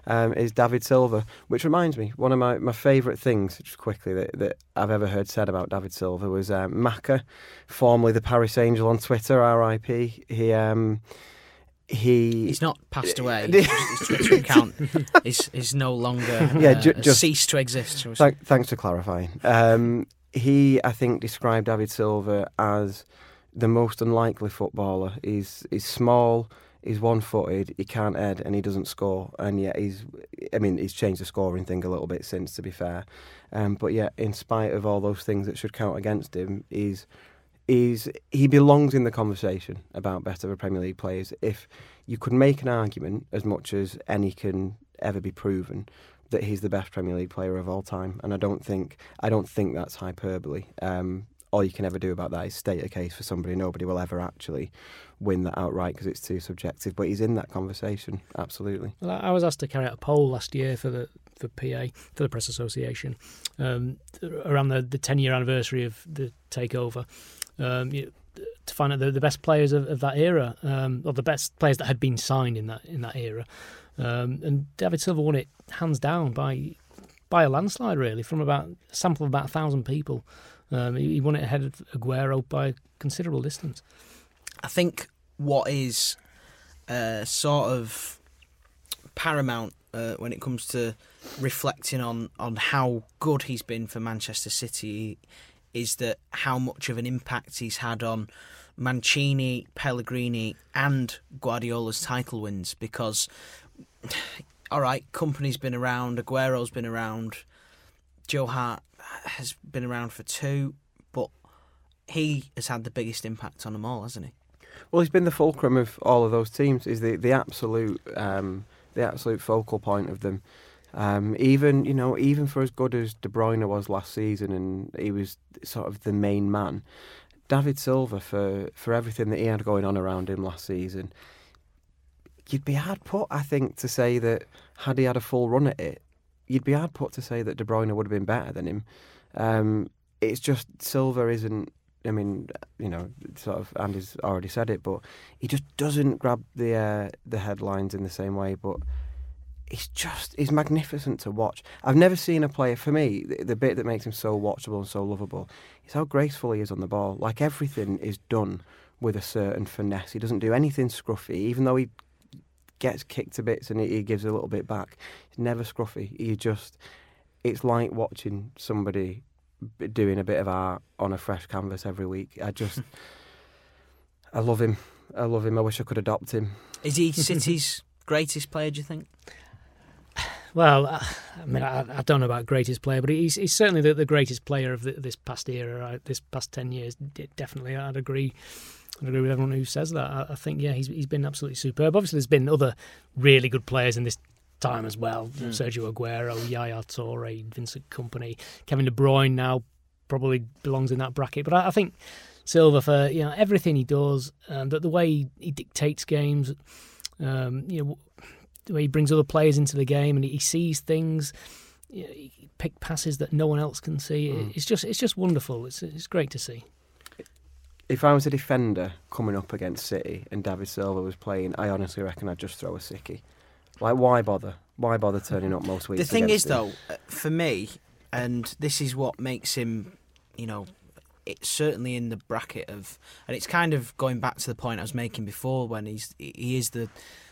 um, is David Silva. Which reminds me, one of my, my favourite things, just quickly, that, that I've ever heard said about David Silva was um, Maka, formerly the Paris Angel on Twitter, RIP. He. Um, he He's not passed away. His his Twitter account is is no longer Yeah, uh, ju- just- ceased to exist. shall we say. Thank, thanks for clarifying. Um, he, I think, described David Silva as the most unlikely footballer. He's he's small, he's one-footed, he can't head, and he doesn't score. And yet he's, I mean, he's changed the scoring thing a little bit since, to be fair. Um, but yet, in spite of all those things that should count against him, he's he's he belongs in the conversation about better Premier League players. If you could make an argument, as much as any can ever be proven, that he's the best Premier League player of all time, and I don't think I don't think that's hyperbole. Um, all you can ever do about that is state a case for somebody. Nobody will ever actually win that outright because it's too subjective. But he's in that conversation, absolutely. Well, I was asked to carry out a poll last year for the for PA for the Press Association um, around the the ten year anniversary of the takeover. Um, you, to find out the, the best players of, of that era, um, or the best players that had been signed in that in that era, um, and David Silva won it hands down by by a landslide, really, from about a sample of about a thousand people. Um, he, won it ahead of Aguero by a considerable distance. I think what is uh, sort of paramount uh, when it comes to reflecting on, on how good he's been for Manchester City is that how much of an impact he's had on Mancini, Pellegrini, and Guardiola's title wins. Because, all right, Kompany's been around, Aguero's been around, Joe Hart has been around for two, but he has had the biggest impact on them all, hasn't he? Well, he's been the fulcrum of all of those teams. He's the the absolute um, the absolute focal point of them. Um, even you know, even for as good as De Bruyne was last season, and he was sort of the main man. David Silva for for everything that he had going on around him last season. You'd be hard put, I think, to say that had he had a full run at it, you'd be hard put to say that De Bruyne would have been better than him. Um, it's just Silva isn't. I mean, you know, sort of Andy's already said it, but he just doesn't grab the uh, the headlines in the same way. But he's just he's magnificent to watch. I've never seen a player for me. The, the bit that makes him so watchable and so lovable is how graceful he is on the ball. Like everything is done with a certain finesse. He doesn't do anything scruffy, even though he gets kicked to bits and he, he gives a little bit back. He's never scruffy. He just it's like watching somebody doing a bit of art on a fresh canvas every week. I just I love him. I love him. I wish I could adopt him. Is he City's greatest player, do you think? Well, I I mean, I, I don't know about greatest player, but he's, he's certainly the, the greatest player of the, this past era, right? this past ten years. Definitely, I'd agree. I'd agree with everyone who says that. I, I think, yeah, he's he's been absolutely superb. Obviously, there's been other really good players in this time as well. Sergio Aguero, Yaya Toure, Vincent Kompany, Kevin De Bruyne now probably belongs in that bracket. But I, I think Silva for you know everything he does, um, that the way he, he dictates games, um, you know the way he brings other players into the game and he sees things. You know, he pick passes that no one else can see. It's just it's just wonderful. It's it's great to see. If I was a defender coming up against City and David Silva was playing, I honestly reckon I'd just throw a sickie. Like, why bother? Why bother turning up most weeks? The thing is, him? though, for me, and this is what makes him, you know, it's certainly in the bracket of, and it's kind of going back to the point I was making before when he's he is the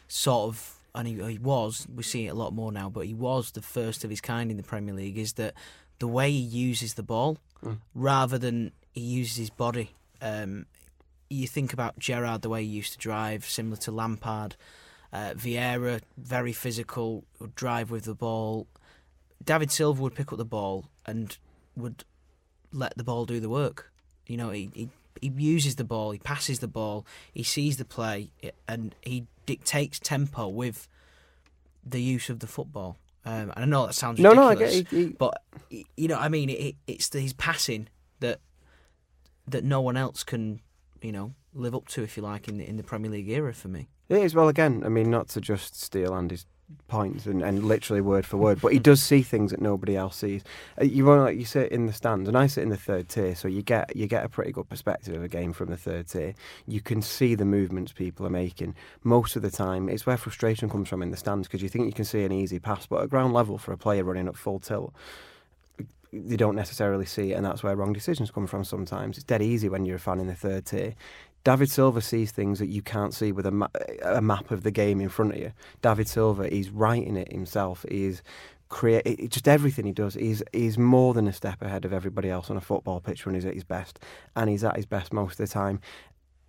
sort of, and he, he was, we see it a lot more now, but he was the first of his kind in the Premier League. Is that the way he uses the ball, Mm. rather than he uses his body. Um, you think about Gerrard the way he used to drive, similar to Lampard. Uh, Vieira, very physical, would drive with the ball. David Silva would pick up the ball and would let the ball do the work. You know, he, he he uses the ball, he passes the ball, he sees the play, and he dictates tempo with the use of the football. Um, and I know that sounds ridiculous, No, no, I get it. He- but you know, I mean, it, it's the, his passing that that no one else can, you know, live up to, if you like, in the, in the Premier League era for me. It is well again. I mean, not to just steal Andy's points and, and literally word for word, but he does see things that nobody else sees. Uh, You won't like you sit in the stands, and I sit in the third tier, so you get you get a pretty good perspective of a game from the third tier. You can see the movements people are making. Most of the time, it's where frustration comes from in the stands because you think you can see an easy pass, but at ground level for a player running up full tilt. They don't necessarily see and that's where wrong decisions come from sometimes. It's dead easy when you're a fan in the third tier. David Silva sees things that you can't see with a, ma- a map of the game in front of you. David Silva, he's writing it himself. He's create just everything he does. He's he's more than a step ahead of everybody else on a football pitch when he's at his best, and he's at his best most of the time.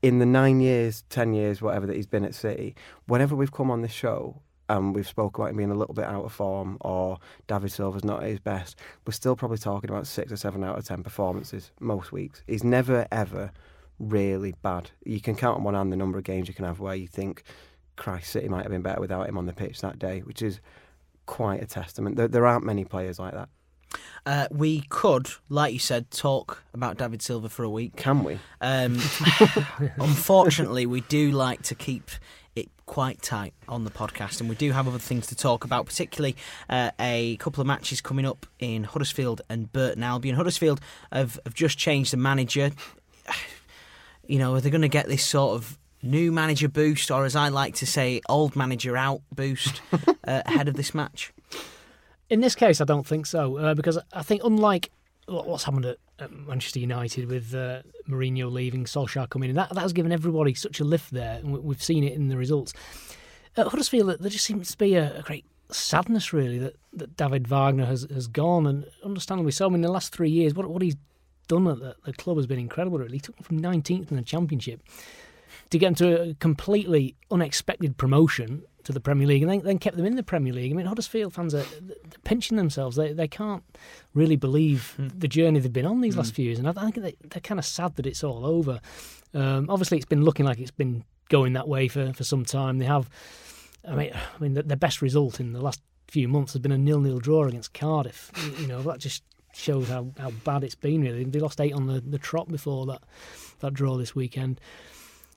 In the nine years, ten years, whatever that he's been at City, whenever we've come on this show and we've spoke about him being a little bit out of form or David Silva's not at his best, we're still probably talking about six or seven out of ten performances most weeks. He's never ever really bad. You can count on one hand the number of games you can have where you think, Christ, City might have been better without him on the pitch that day, which is quite a testament. There, there aren't many players like that. Uh, we could, like you said, talk about David Silva for a week. Can we? Um, unfortunately, we do like to keep quite tight on the podcast, and we do have other things to talk about, particularly uh, a couple of matches coming up in Huddersfield and Burton Albion. Huddersfield have, have just changed the manager. You know, are they going to get this sort of new manager boost, or as I like to say, old manager out boost uh, ahead of this match? In this case, I don't think so, uh, because I think unlike what's happened at, at Manchester United with uh, Mourinho leaving, Solskjaer coming in, that has given everybody such a lift there, and we- we've seen it in the results. At Huddersfield, there just seems to be a, a great sadness, really, that, that David Wagner has, has gone, and understandably so. I mean, the last three years, what what he's done at the, the club has been incredible. Really, he took them from 19th in the Championship to get them to a completely unexpected promotion to the Premier League and then, then kept them in the Premier League. I mean, Huddersfield fans are they're pinching themselves. They they can't really believe the journey they've been on these last few years, and I think they, they're kind of sad that it's all over. Um, obviously, it's been looking like it's been going that way for, for some time. They have, I mean, I mean, the, their best result in the last few months has been a nil-nil draw against Cardiff. You- You know, that just shows how, how bad it's been. Really, they lost eight on the, the trot before that that draw this weekend.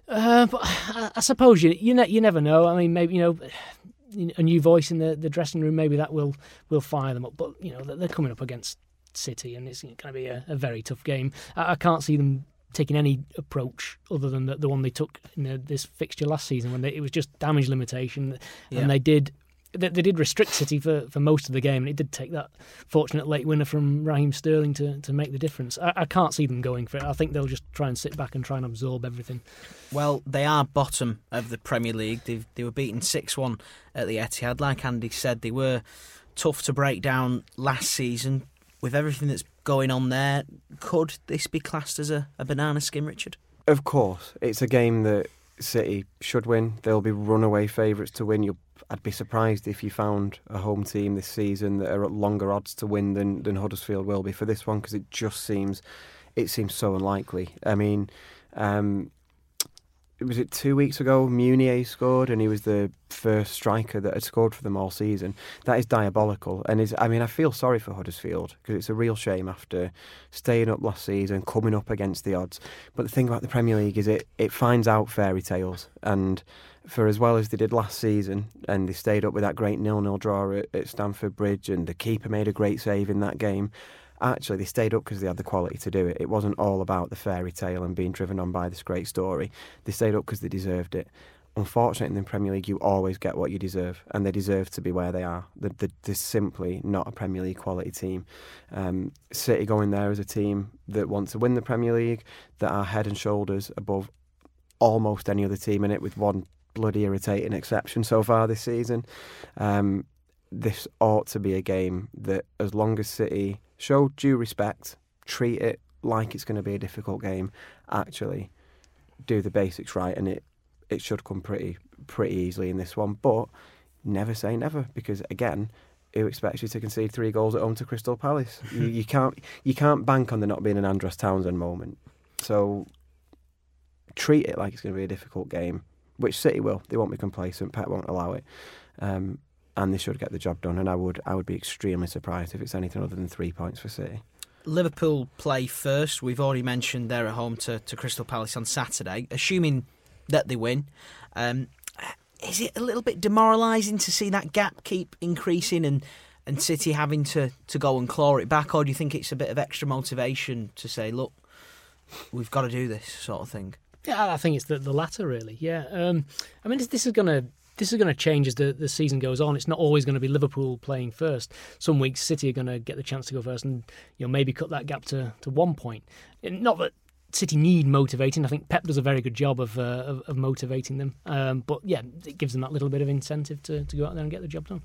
Uh, but I, I suppose you you, ne- you never know. I mean, maybe you know a new voice in the, the dressing room. Maybe that will will fire them up. But you know they're coming up against City, and it's going to be a, a very tough game. I, I can't see them taking any approach other than the, the one they took in the, this fixture last season when they, it was just damage limitation, Yeah. and they did. They, they did restrict City for, for most of the game, and it did take that fortunate late winner from Raheem Sterling to, to make the difference. I, I can't see them going for it. I think they'll just try and sit back and try and absorb everything. Well, they are bottom of the Premier League. They they were beaten six one at the Etihad. Like Andy said, they were tough to break down last season. With everything that's going on there, could this be classed as a, a banana skin, Richard? Of course, it's a game that City should win. They'll be runaway favourites to win. You'll, I'd be surprised if you found a home team this season that are at longer odds to win than, than Huddersfield will be for this one because it just seems it seems so unlikely. I mean, um, was it two weeks ago? Mounié scored, and he was the first striker that had scored for them all season. That is diabolical, and is I mean, I feel sorry for Huddersfield because it's a real shame after staying up last season, coming up against the odds. But the thing about the Premier League is it it finds out fairy tales, and for as well as they did last season, and they stayed up with that great nil-nil draw at, at Stamford Bridge, and the keeper made a great save in that game. Actually, they stayed up because they had the quality to do it. It wasn't all about the fairy tale and being driven on by this great story. They stayed up because they deserved it. Unfortunately, in the Premier League, you always get what you deserve, and they deserve to be where they are. They're, they're, simply not a Premier League quality team. Um, City going there as a team that want to win the Premier League, that are head and shoulders above almost any other team in it, with one bloody irritating exception so far this season. Um, this ought to be a game that, as long as City show due respect, treat it like it's going to be a difficult game, actually do the basics right, and it it should come pretty pretty easily in this one. But never say never, because again, who expects you to concede three goals at home to Crystal Palace? you, you can't you can't bank on there not being an Andros Townsend moment. So treat it like it's going to be a difficult game, which City will. They won't be complacent. Pep won't allow it. Um, and they should get the job done. And I would I would be extremely surprised if it's anything other than three points for City. Liverpool play first. We've already mentioned they're at home to, to Crystal Palace on Saturday. Assuming that they win, um, is it a little bit demoralising to see that gap keep increasing and, and City having to, to go and claw it back, or do you think it's a bit of extra motivation to say, look, we've got to do this sort of thing? Yeah, I think it's the, the latter, really. Yeah. Um, I mean, this, this is going to this is going to change as the, the season goes on. It's not always going to be Liverpool playing first. Some weeks City are going to get the chance to go first and you know maybe cut that gap to, to one point. Not that City need motivating. I think Pep does a very good job of uh, of, of, motivating them. Um, but yeah, it gives them that little bit of incentive to, to go out there and get the job done.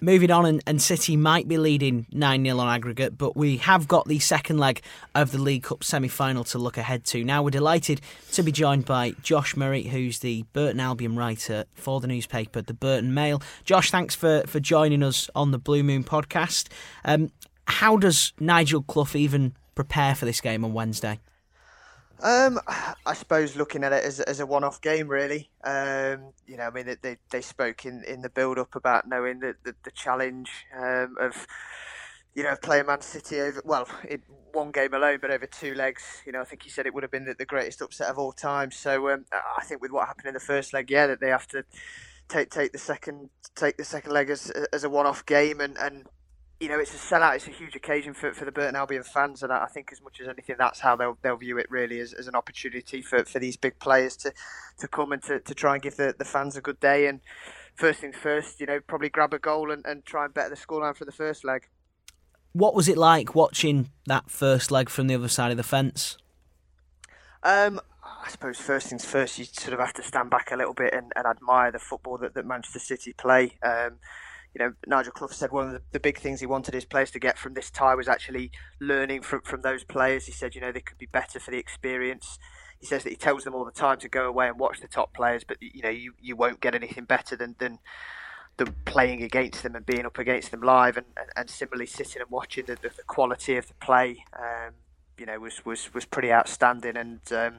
Moving on, and, and City might be leading 9 0 on aggregate, but we have got the second leg of the League Cup semi final to look ahead to. Now, we're delighted to be joined by Josh Murray, who's the Burton Albion writer for the newspaper, the Burton Mail. Josh, thanks for, for joining us on the Blue Moon podcast. Um, how does Nigel Clough even prepare for this game on Wednesday? Um, I suppose looking at it as, as a one-off game, really. Um, you know, I mean, they they spoke in, in the build-up about knowing the the, the challenge um, of, you know, playing Man City over well, in one game alone, but over two legs. You know, I think he said it would have been the, the greatest upset of all time. So um, I think with what happened in the first leg, yeah, that they have to take take the second take the second leg as as a one-off game and and you know, it's a sellout. It's a huge occasion for, for the Burton Albion fans, and I think as much as anything, that's how they'll they'll view it really as, as an opportunity for, for these big players to, to come and to, to try and give the, the fans a good day. And first things first, you know, probably grab a goal and, and try and better the scoreline for the first leg. What was it like watching that first leg from the other side of the fence? Um, I suppose first things first, you sort of have to stand back a little bit and, and admire the football that, that Manchester City play. Um, you know, Nigel Clough said one of the, the, big things he wanted his players to get from this tie was actually learning from, from those players. He said, you know, they could be better for the experience. He says that he tells them all the time to go away and watch the top players, but you know, you, you won't get anything better than, than than playing against them and being up against them live, and, and, and similarly sitting and watching the, the, the quality of the play. Um, you know, was was was pretty outstanding, and um,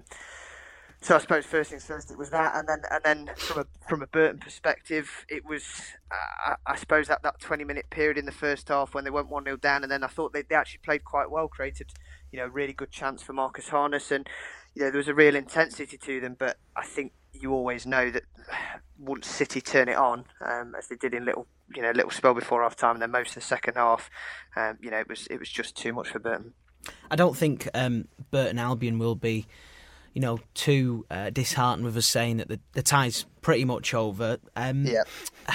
so I suppose first things first, it was that, and then and then from a from a Burton perspective, it was uh, I, suppose that, that twenty minute period in the first half when they went one 0 down, and then I thought they, they actually played quite well, created you know really good chance for Marcus Harness, and you know there was a real intensity to them. But I think you always know that once City turn it on, um, as they did in little you know little spell before half time, and then most of the second half, um, you know it was it was just too much for Burton. I don't think um, Burton Albion will be you know, too uh, disheartened with us saying that the, the tie's pretty much over. Um, yeah.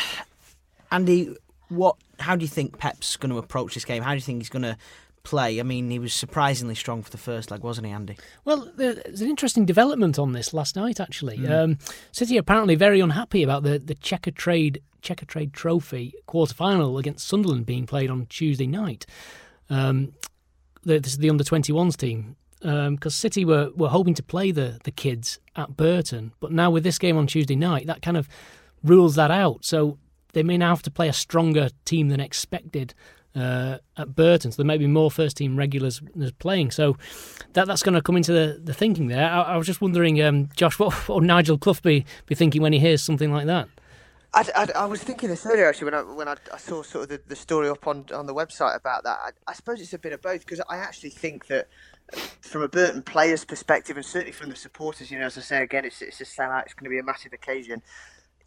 Andy, what? How do you think Pep's going to approach this game? How do you think he's going to play? I mean, he was surprisingly strong for the first leg, wasn't he, Andy? Well, there's an interesting development on this last night, actually. Mm. Um, City apparently very unhappy about the the Checkatrade Checkatrade Trophy quarter final against Sunderland being played on Tuesday night. Um, this is the under 21s team because um, City were, were hoping to play the, the kids at Burton, but now with this game on Tuesday night, that kind of rules that out. So they may now have to play a stronger team than expected uh, at Burton. So there may be more first team regulars playing. So that that's going to come into the, the thinking there. I, I was just wondering, um, Josh, what, what would Nigel Clough be, be thinking when he hears something like that? I, I, I, was thinking this earlier actually when I when I, I saw sort of the, the, story up on on the website about that. I, I suppose it's a bit of both because I actually think that from a Burton player's perspective, and certainly from the supporters, you know, as I say again, it's it's a sellout. It's going to be a massive occasion.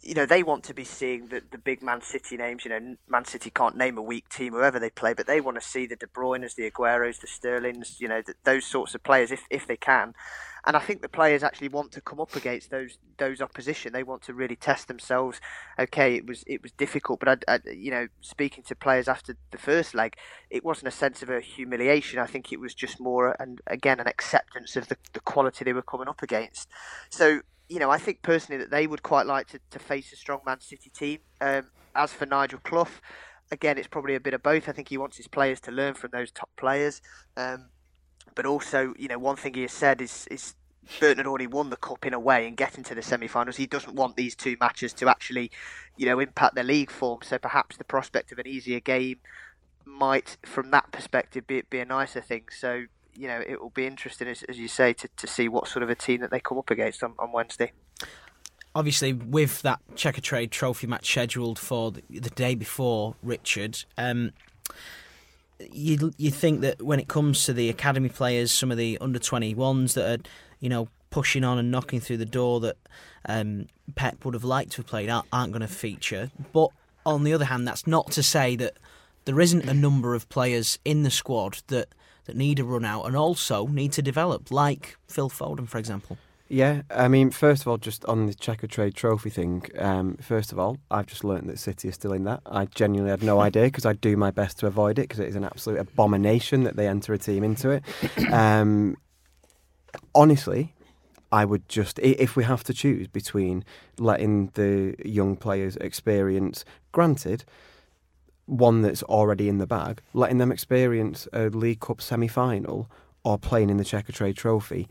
You know, they want to be seeing the, the big Man City names. You know, Man City can't name a weak team, whoever they play, but they want to see the De Bruyne's, the Agueros, the Sterlings. You know, the, those sorts of players if if they can. And I think the players actually want to come up against those those opposition. They want to really test themselves. Okay, it was it was difficult, but I, I, you know, speaking to players after the first leg, it wasn't a sense of a humiliation. I think it was just more, and again, an acceptance of the, the quality they were coming up against. So you know, I think personally that they would quite like to, to face a strong Man City team. Um, as for Nigel Clough, again, it's probably a bit of both. I think he wants his players to learn from those top players. Um, but also, you know, one thing he has said is is Burton had already won the cup in a way and getting to the semi-finals. He doesn't want these two matches to actually, you know, impact their league form. So perhaps the prospect of an easier game might, from that perspective, be be a nicer thing. So you know, it will be interesting, as, as you say, to, to see what sort of a team that they come up against on, on Wednesday obviously with that Checkatrade Trophy match scheduled for the, the day before Richard, um, you you think that when it comes to the academy players, some of the under twenty ones that are you know pushing on and knocking through the door that um, Pep would have liked to have played aren't, aren't going to feature. But on the other hand, that's not to say that there isn't a number of players in the squad that that need a run out and also need to develop, like Phil Foden, for example. Yeah, I mean, first of all, just on the Checkatrade Trophy thing, um, first of all, I've just learned that City is still in that. I genuinely had no idea because I do my best to avoid it because it is an absolute abomination that they enter a team into it. Um, honestly, I would just, if we have to choose between letting the young players experience, granted, one that's already in the bag, letting them experience a League Cup semi final or playing in the Checkatrade Trophy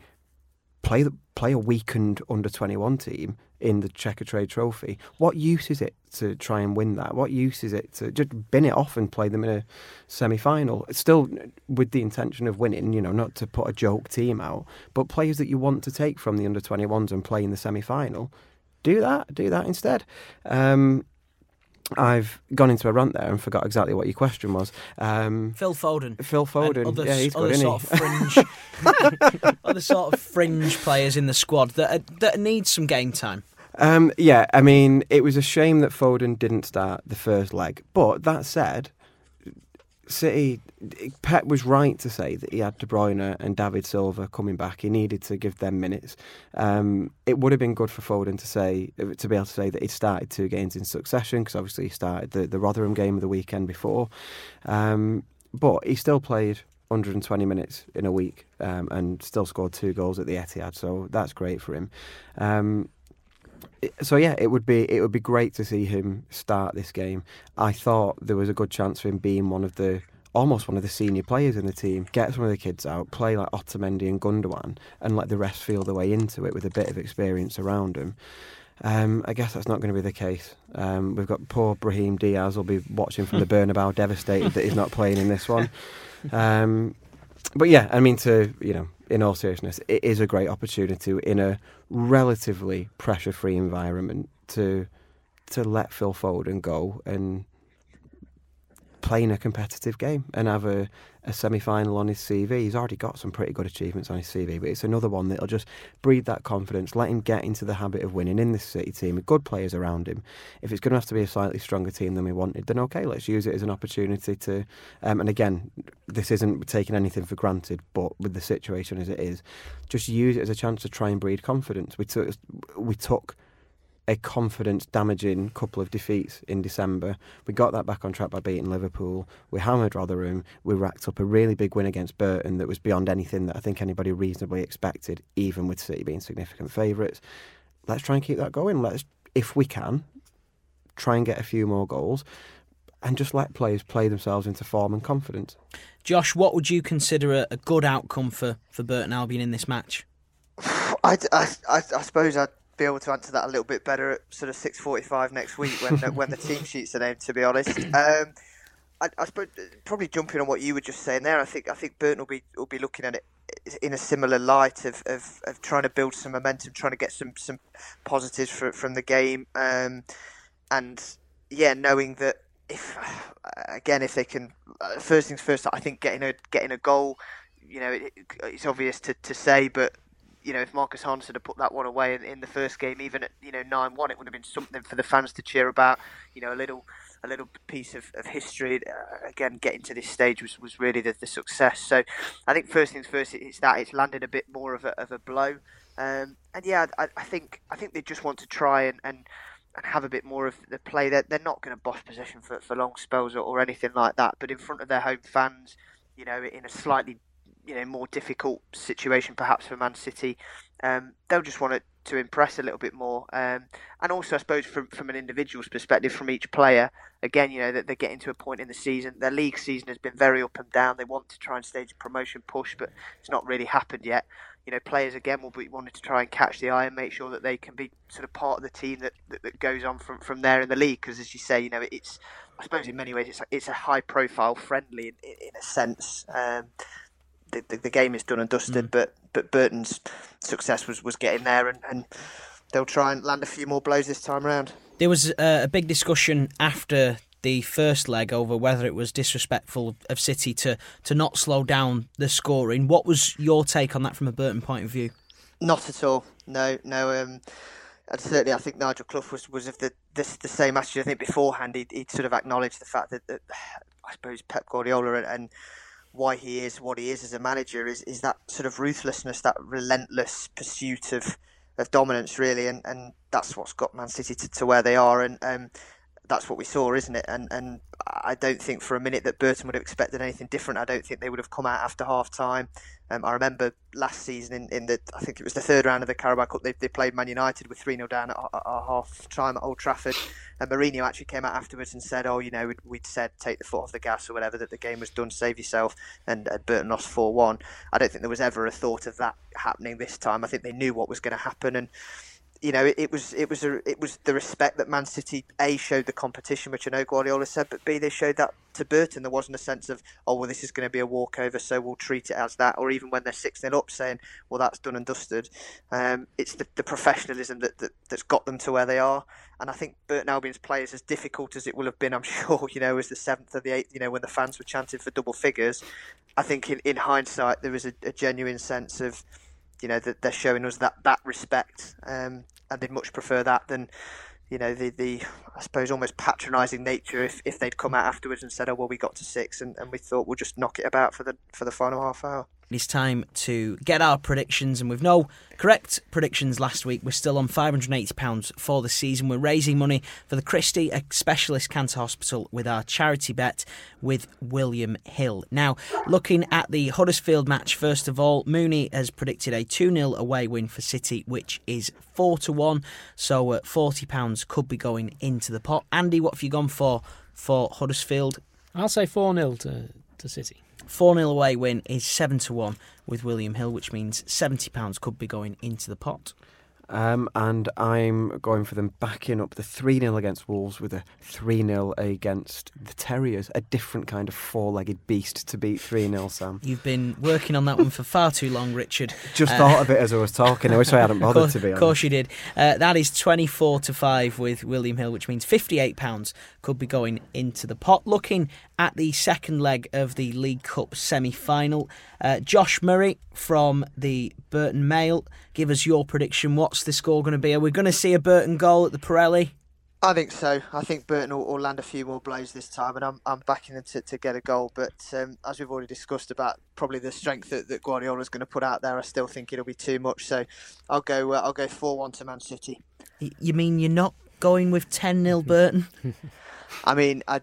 play the, play a weakened under 21 team in the Checkatrade Trophy. What use is it to try and win that? What use is it to just bin it off and play them in a semi final? Still with the intention of winning, you know, not to put a joke team out, but players that you want to take from the under 21s and play in the semi final. Do that, do that instead. Um, I've gone into a rant there and forgot exactly what your question was. Um, Phil Foden. Phil Foden. Other, yeah, he's other good, sort of fringe, other sort of fringe players in the squad that are, that need some game time. Um, yeah, I mean, it was a shame that Foden didn't start the first leg. But that said, City, Pep was right to say that he had De Bruyne and David Silva coming back. He needed to give them minutes. Um, it would have been good for Foden to say to be able to say that he started two games in succession because obviously he started the, the Rotherham game of the weekend before. Um, but he still played 120 minutes in a week um, and still scored two goals at the Etihad. So that's great for him. Um, so yeah, it would be it would be great to see him start this game. I thought there was a good chance for him being one of the almost one of the senior players in the team. Get some of the kids out, play like Otamendi and Gundogan, and let the rest feel their way into it with a bit of experience around them. Um, I guess that's not going to be the case. Um, we've got poor Brahim Diaz will be watching from the Bernabeu, devastated that he's not playing in this one. Um, but yeah, I mean to you know in all seriousness, it is a great opportunity in a relatively pressure-free environment to to let Phil Foden go and play in a competitive game and have a, a semi-final on his CV. He's already got some pretty good achievements on his CV, but it's another one that'll just breed that confidence, let him get into the habit of winning in this City team with good players around him. If it's going to have to be a slightly stronger team than we wanted, then okay, let's use it as an opportunity to. Um, and again, this isn't taking anything for granted, but with the situation as it is, just use it as a chance to try and breed confidence. We took we took a confidence damaging couple of defeats in December. We got that back on track by beating Liverpool. We hammered Rotherham. We racked up a really big win against Burton that was beyond anything that I think anybody reasonably expected, even with City being significant favourites. Let's try and keep that going. Let's, if we can, try and get a few more goals and just let players play themselves into form and confidence. Josh, what would you consider a, a good outcome for, for Burton Albion in this match? I, I, I, I suppose I'd be able to answer that a little bit better at sort of six forty-five next week when when the team sheets are named. To be honest, um, I, I, suppose probably jumping on what you were just saying there. I think I think Burton will be will be looking at it in a similar light of, of, of trying to build some momentum, trying to get some some positives for, from the game, um, and yeah, knowing that if again if they can uh, first things first, I think getting a getting a goal, you know, it, it's obvious to, to say, but you know, if Marcus Hansen had put that one away in, in the first game, even at you know nine one, it would have been something for the fans to cheer about. You know, a little a little piece of, of history. Uh, again, getting to this stage was, was really the, the success. So, I think first things first, it's that it's landed a bit more of a, of a blow. Um, and yeah, I, I, think I think they just want to try and, and, and have a bit more of the play. They're, they're not going to boss possession for, for long spells or, or anything like that. But in front of their home fans, you know, in a slightly you know more difficult situation perhaps for Man City. um, they'll just want to, to impress a little bit more. Um, and also, I suppose, from, from an individual's perspective, from each player, again, you know, that they're getting to a point in the season. Their league season has been very up and down. They want to try and stage a promotion push, but it's not really happened yet. You know, players again will be wanting to try and catch the eye and make sure that they can be sort of part of the team that, that, that goes on from, from there in the league. Because as you say, you know, it's I suppose in many ways it's it's a high profile friendly in, in a sense. Um, the, the, the, game is done and dusted, mm. but but Burton's success was, was getting there, and, and they'll try and land a few more blows this time around. There was uh, a big discussion after the first leg over whether it was disrespectful of City to, to not slow down the scoring. What was your take on that from a Burton point of view? Not at all. No, no. Um, and certainly, I think Nigel Clough was, was of the this, the same attitude. I think beforehand he'd, he'd sort of acknowledged the fact that, that I suppose Pep Guardiola and, and why he is what he is as a manager is, is that sort of ruthlessness, that relentless pursuit of, of dominance, really, and, and that's what's got Man City to, to where they are. And um, that's what we saw, isn't it? And and I don't think for a minute that Burton would have expected anything different. I don't think they would have come out after half time. Um, I remember last season in, in the I think it was the third round of the Carabao Cup. They, they played Man United with three 0 down at, at, at, half time at Old Trafford, and Mourinho actually came out afterwards and said, "Oh, you know, we'd, we'd said take the foot off the gas or whatever that the game was done, save yourself." And, and Burton lost four one. I don't think there was ever a thought of that happening this time. I think they knew what was going to happen and you know, it, it, was it was a, it was the respect that Man City a showed the competition, which I know Guardiola said, but b they showed that to Burton. There wasn't a sense of oh well, this is going to be a walkover, so we'll treat it as that, or even when they're six 0 up, saying well that's done and dusted. Um, it's the, the professionalism that, that that's got them to where they are, and I think Burton Albion's players, as difficult as it will have been, I'm sure, you know, as the seventh or the eighth, you know, when the fans were chanting for double figures. I think in, in hindsight there is a, a genuine sense of you know that they're showing us that that respect, um, and they'd much prefer that than you know the the I suppose almost patronising nature if, if they'd come out afterwards and said oh well we got to six and, and we thought we'll just knock it about for the for the final half hour. It's time to get our predictions, and with no correct predictions last week, we're still on £580 for the season. We're raising money for the Christie, specialist cancer hospital, with our charity bet with William Hill. Now, looking at the Huddersfield match, first of all, Mooney has predicted a 2 0 away win for City, which is 4 to 1, so uh, £40 could be going into the pot. Andy, what have you gone for for Huddersfield? I'll say 4 0 to, to City. 4 0 away win is 7 to 1 with William Hill, which means £70 could be going into the pot. Um, and I'm going for them backing up the 3 0 against Wolves with a 3 0 against the Terriers. A different kind of four legged beast to beat 3 0, Sam. You've been working on that one for far too long, Richard. Just uh, thought of it as I was talking. I wish I hadn't bothered, course, to be honest. Of course, you did. Uh, that is 24 to 5 with William Hill, which means £58 could be going into the pot. Looking at the second leg of the League Cup semi final, uh, Josh Murray from the Burton Mail. Give us your prediction. What's the score going to be? Are we going to see a Burton goal at the Pirelli? I think so. I think Burton will, will, land a few more blows this time, and I'm, I'm backing them to, to get a goal. But um, as we've already discussed about probably the strength that, that is going to put out there, I still think it'll be too much. So I'll go uh, I'll go four one to Man City. You mean you're not going with ten 0 Burton? I mean, I,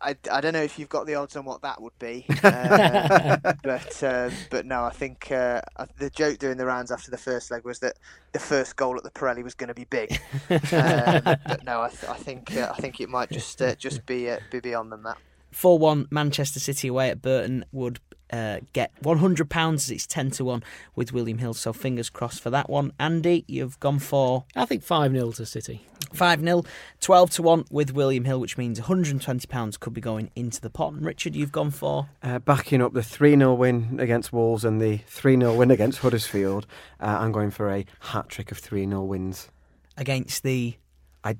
I, I, don't know if you've got the odds on what that would be, uh, but uh, but no, I think uh, the joke during the rounds after the first leg was that the first goal at the Pirelli was going to be big. Um, but no, I, th- I think uh, I think it might just uh, just be uh, be beyond than that. 4 1 Manchester City away at Burton would uh, get £100 as it's 10 to 1 with William Hill. So fingers crossed for that one. Andy, you've gone for. I think 5 0 to City. 5 0, 12 to 1 with William Hill, which means £120 could be going into the pot. And Richard, you've gone for. Uh, backing up the 3 0 win against Wolves and the 3 0 win against Huddersfield, uh, I'm going for a hat trick of 3 0 wins. Against the. I,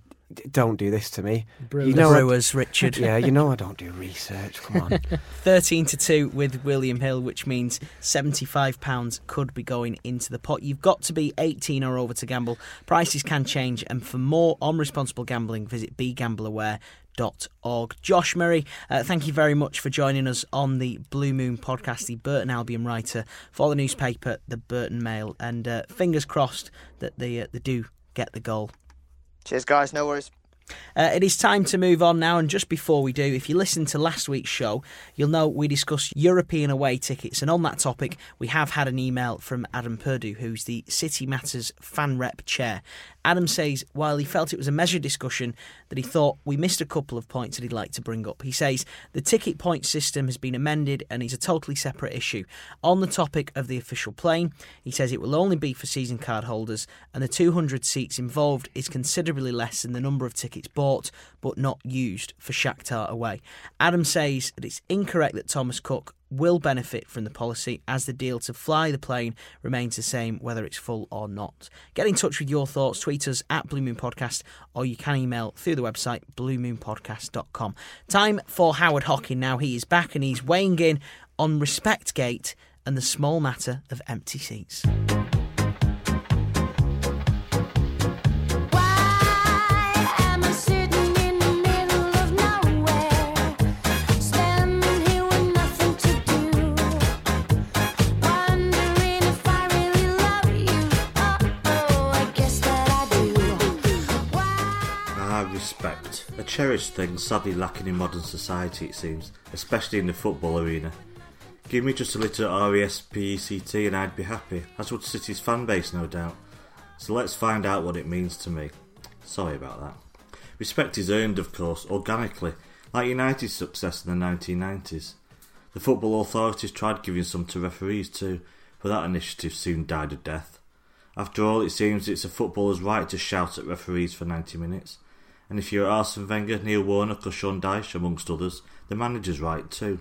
don't do this to me. Brewers. You know Brewers, I, Richard. Yeah, you know I don't do research. Come on. 13 to 2 with William Hill, which means £75 could be going into the pot. You've got to be 18 or over to gamble. Prices can change, and for more on responsible gambling, visit begambleaware.org. Josh Murray, uh, thank you very much for joining us on the Blue Moon podcast, the Burton Albion writer for the newspaper, the Burton Mail, and uh, fingers crossed that they, uh, they do get the goal Cheers, guys. No worries. Uh, it is time to move on now, and just before we do, if you listened to last week's show, you'll know we discussed European away tickets. And on that topic, we have had an email from Adam Purdue, who's the City Matters fan rep chair. Adam says while he felt it was a measured discussion, that he thought we missed a couple of points that he'd like to bring up. He says the ticket point system has been amended and is a totally separate issue. On the topic of the official plane, he says it will only be for season card holders, and the 200 seats involved is considerably less than the number of tickets bought but not used for Shakhtar away. Adam says that it's incorrect that Thomas Cook will benefit from the policy as the deal to fly the plane remains the same whether it's full or not. Get in touch with your thoughts, tweet us at Blue Moon Podcast, or you can email through the website bluemoonpodcast.com. Time for Howard Hockin now. He is back and he's weighing in on Respectgate and the small matter of empty seats. Cherished thing sadly lacking in modern society, it seems, especially in the football arena. Give me just a little R-E-S-P-E-C-T and I'd be happy, as would City's fan base, no doubt. So let's find out what it means to me. Sorry about that. Respect is earned, of course, organically, like United's success in the 1990s. The football authorities tried giving some to referees too, but that initiative soon died a death. After all, it seems it's a footballer's right to shout at referees for 90 minutes. And if you're Arsene Wenger, Neil Warnock or Sean Dyche, amongst others, the manager's right too.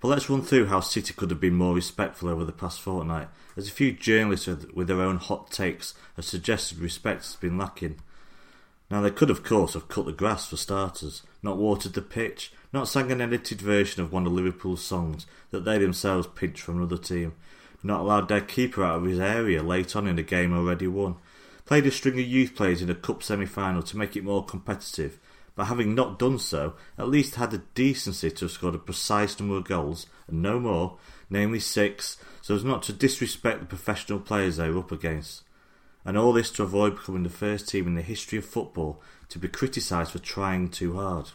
But let's run through how City could have been more respectful over the past fortnight, as a few journalists with their own hot takes have suggested respect has been lacking. Now they could of course have cut the grass for starters, not watered the pitch, not sang an edited version of one of Liverpool's songs that they themselves pinched from another team, not allowed their keeper out of his area late on in a game already won, played a string of youth players in a cup semi-final to make it more competitive, but having not done so, at least had the decency to have scored a precise number of goals, and no more, namely six, so as not to disrespect the professional players they were up against. And all this to avoid becoming the first team in the history of football to be criticised for trying too hard.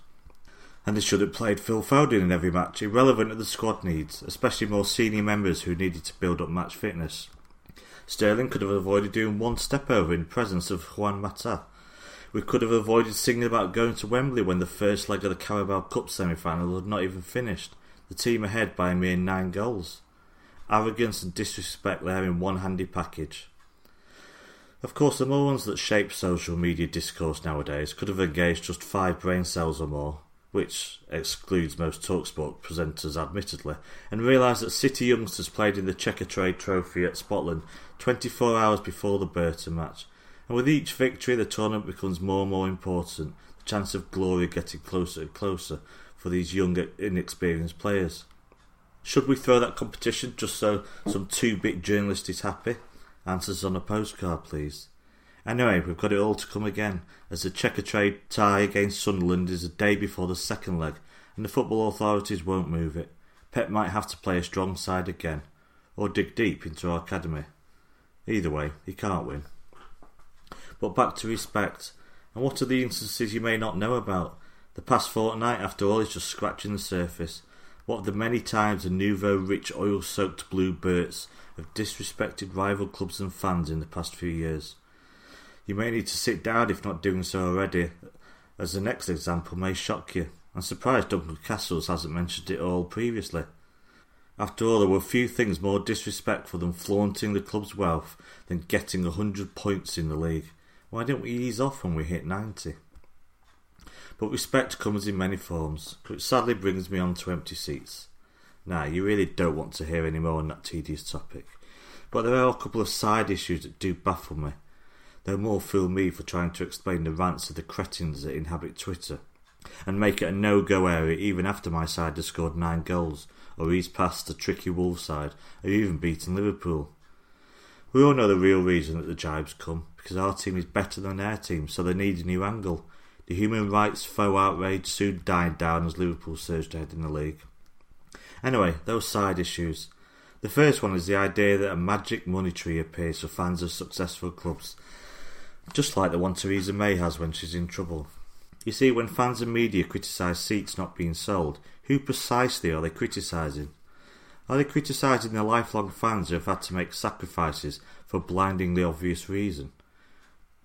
And they should have played Phil Foden in every match, irrelevant of the squad needs, especially more senior members who needed to build up match fitness. Sterling could have avoided doing one step over in presence of Juan Mata. We could have avoided singing about going to Wembley when the first leg of the Carabao Cup semi final had not even finished, the team ahead by a mere nine goals. Arrogance and disrespect there in one handy package. Of course, the morons that shape social media discourse nowadays could have engaged just five brain cells or more, which excludes most Talksport presenters admittedly, and realised that City youngsters played in the Checkatrade Trophy at Spotland 24 hours before the Burton match. And with each victory, the tournament becomes more and more important, the chance of glory getting closer and closer for these young, inexperienced players. Should we throw that competition just so some two bit journalist is happy? Answers on a postcard, please. Anyway, we've got it all to come again, as the Checkatrade tie against Sunderland is a day before the second leg, and the football authorities won't move it. Pep might have to play a strong side again, or dig deep into our academy. Either way, he can't win. But back to respect, and what are the instances you may not know about? The past fortnight, after all, is just scratching the surface. What of the many times the nouveau rich oil soaked blue Berts have disrespected rival clubs and fans in the past few years? You may need to sit down if not doing so already, as the next example may shock you. I'm surprised Duncan Castles hasn't mentioned it all previously. After all, there were few things more disrespectful than flaunting the club's wealth than getting a hundred points in the league. Why don't we ease off when we hit 90? But respect comes in many forms, which sadly brings me on to empty seats. Now, you really don't want to hear any more on that tedious topic, but there are a couple of side issues that do baffle me no more fool me for trying to explain the rants of the cretins that inhabit Twitter, and make it a no-go area even after my side has scored nine goals, or eased past a tricky Wolves side, or even beaten Liverpool. We all know the real reason that the jibes come, because our team is better than their team, so they need a new angle. The human rights faux outrage soon died down as Liverpool surged ahead in the league. Anyway, those side issues. The first one is the idea that a magic money tree appears for fans of successful clubs just like the one Theresa May has when she's in trouble. You see, when fans and media criticise seats not being sold, who precisely are they criticising? Are they criticising the lifelong fans who have had to make sacrifices for blindingly obvious reason?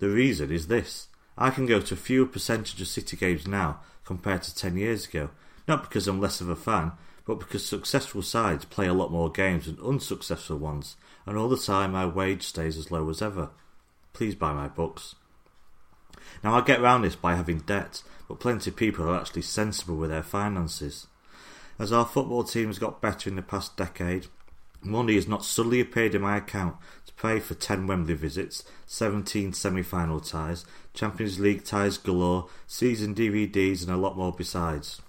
The reason is this. I can go to fewer percentage of City games now compared to 10 years ago, not because I'm less of a fan, but because successful sides play a lot more games than unsuccessful ones, and all the time my wage stays as low as ever. Please buy my books. Now I get round this by having debt, but plenty of people are actually sensible with their finances. As our football team has got better in the past decade, money has not suddenly appeared in my account to pay for 10 Wembley visits, 17 semi final ties, Champions League ties galore, season DVDs, and a lot more besides.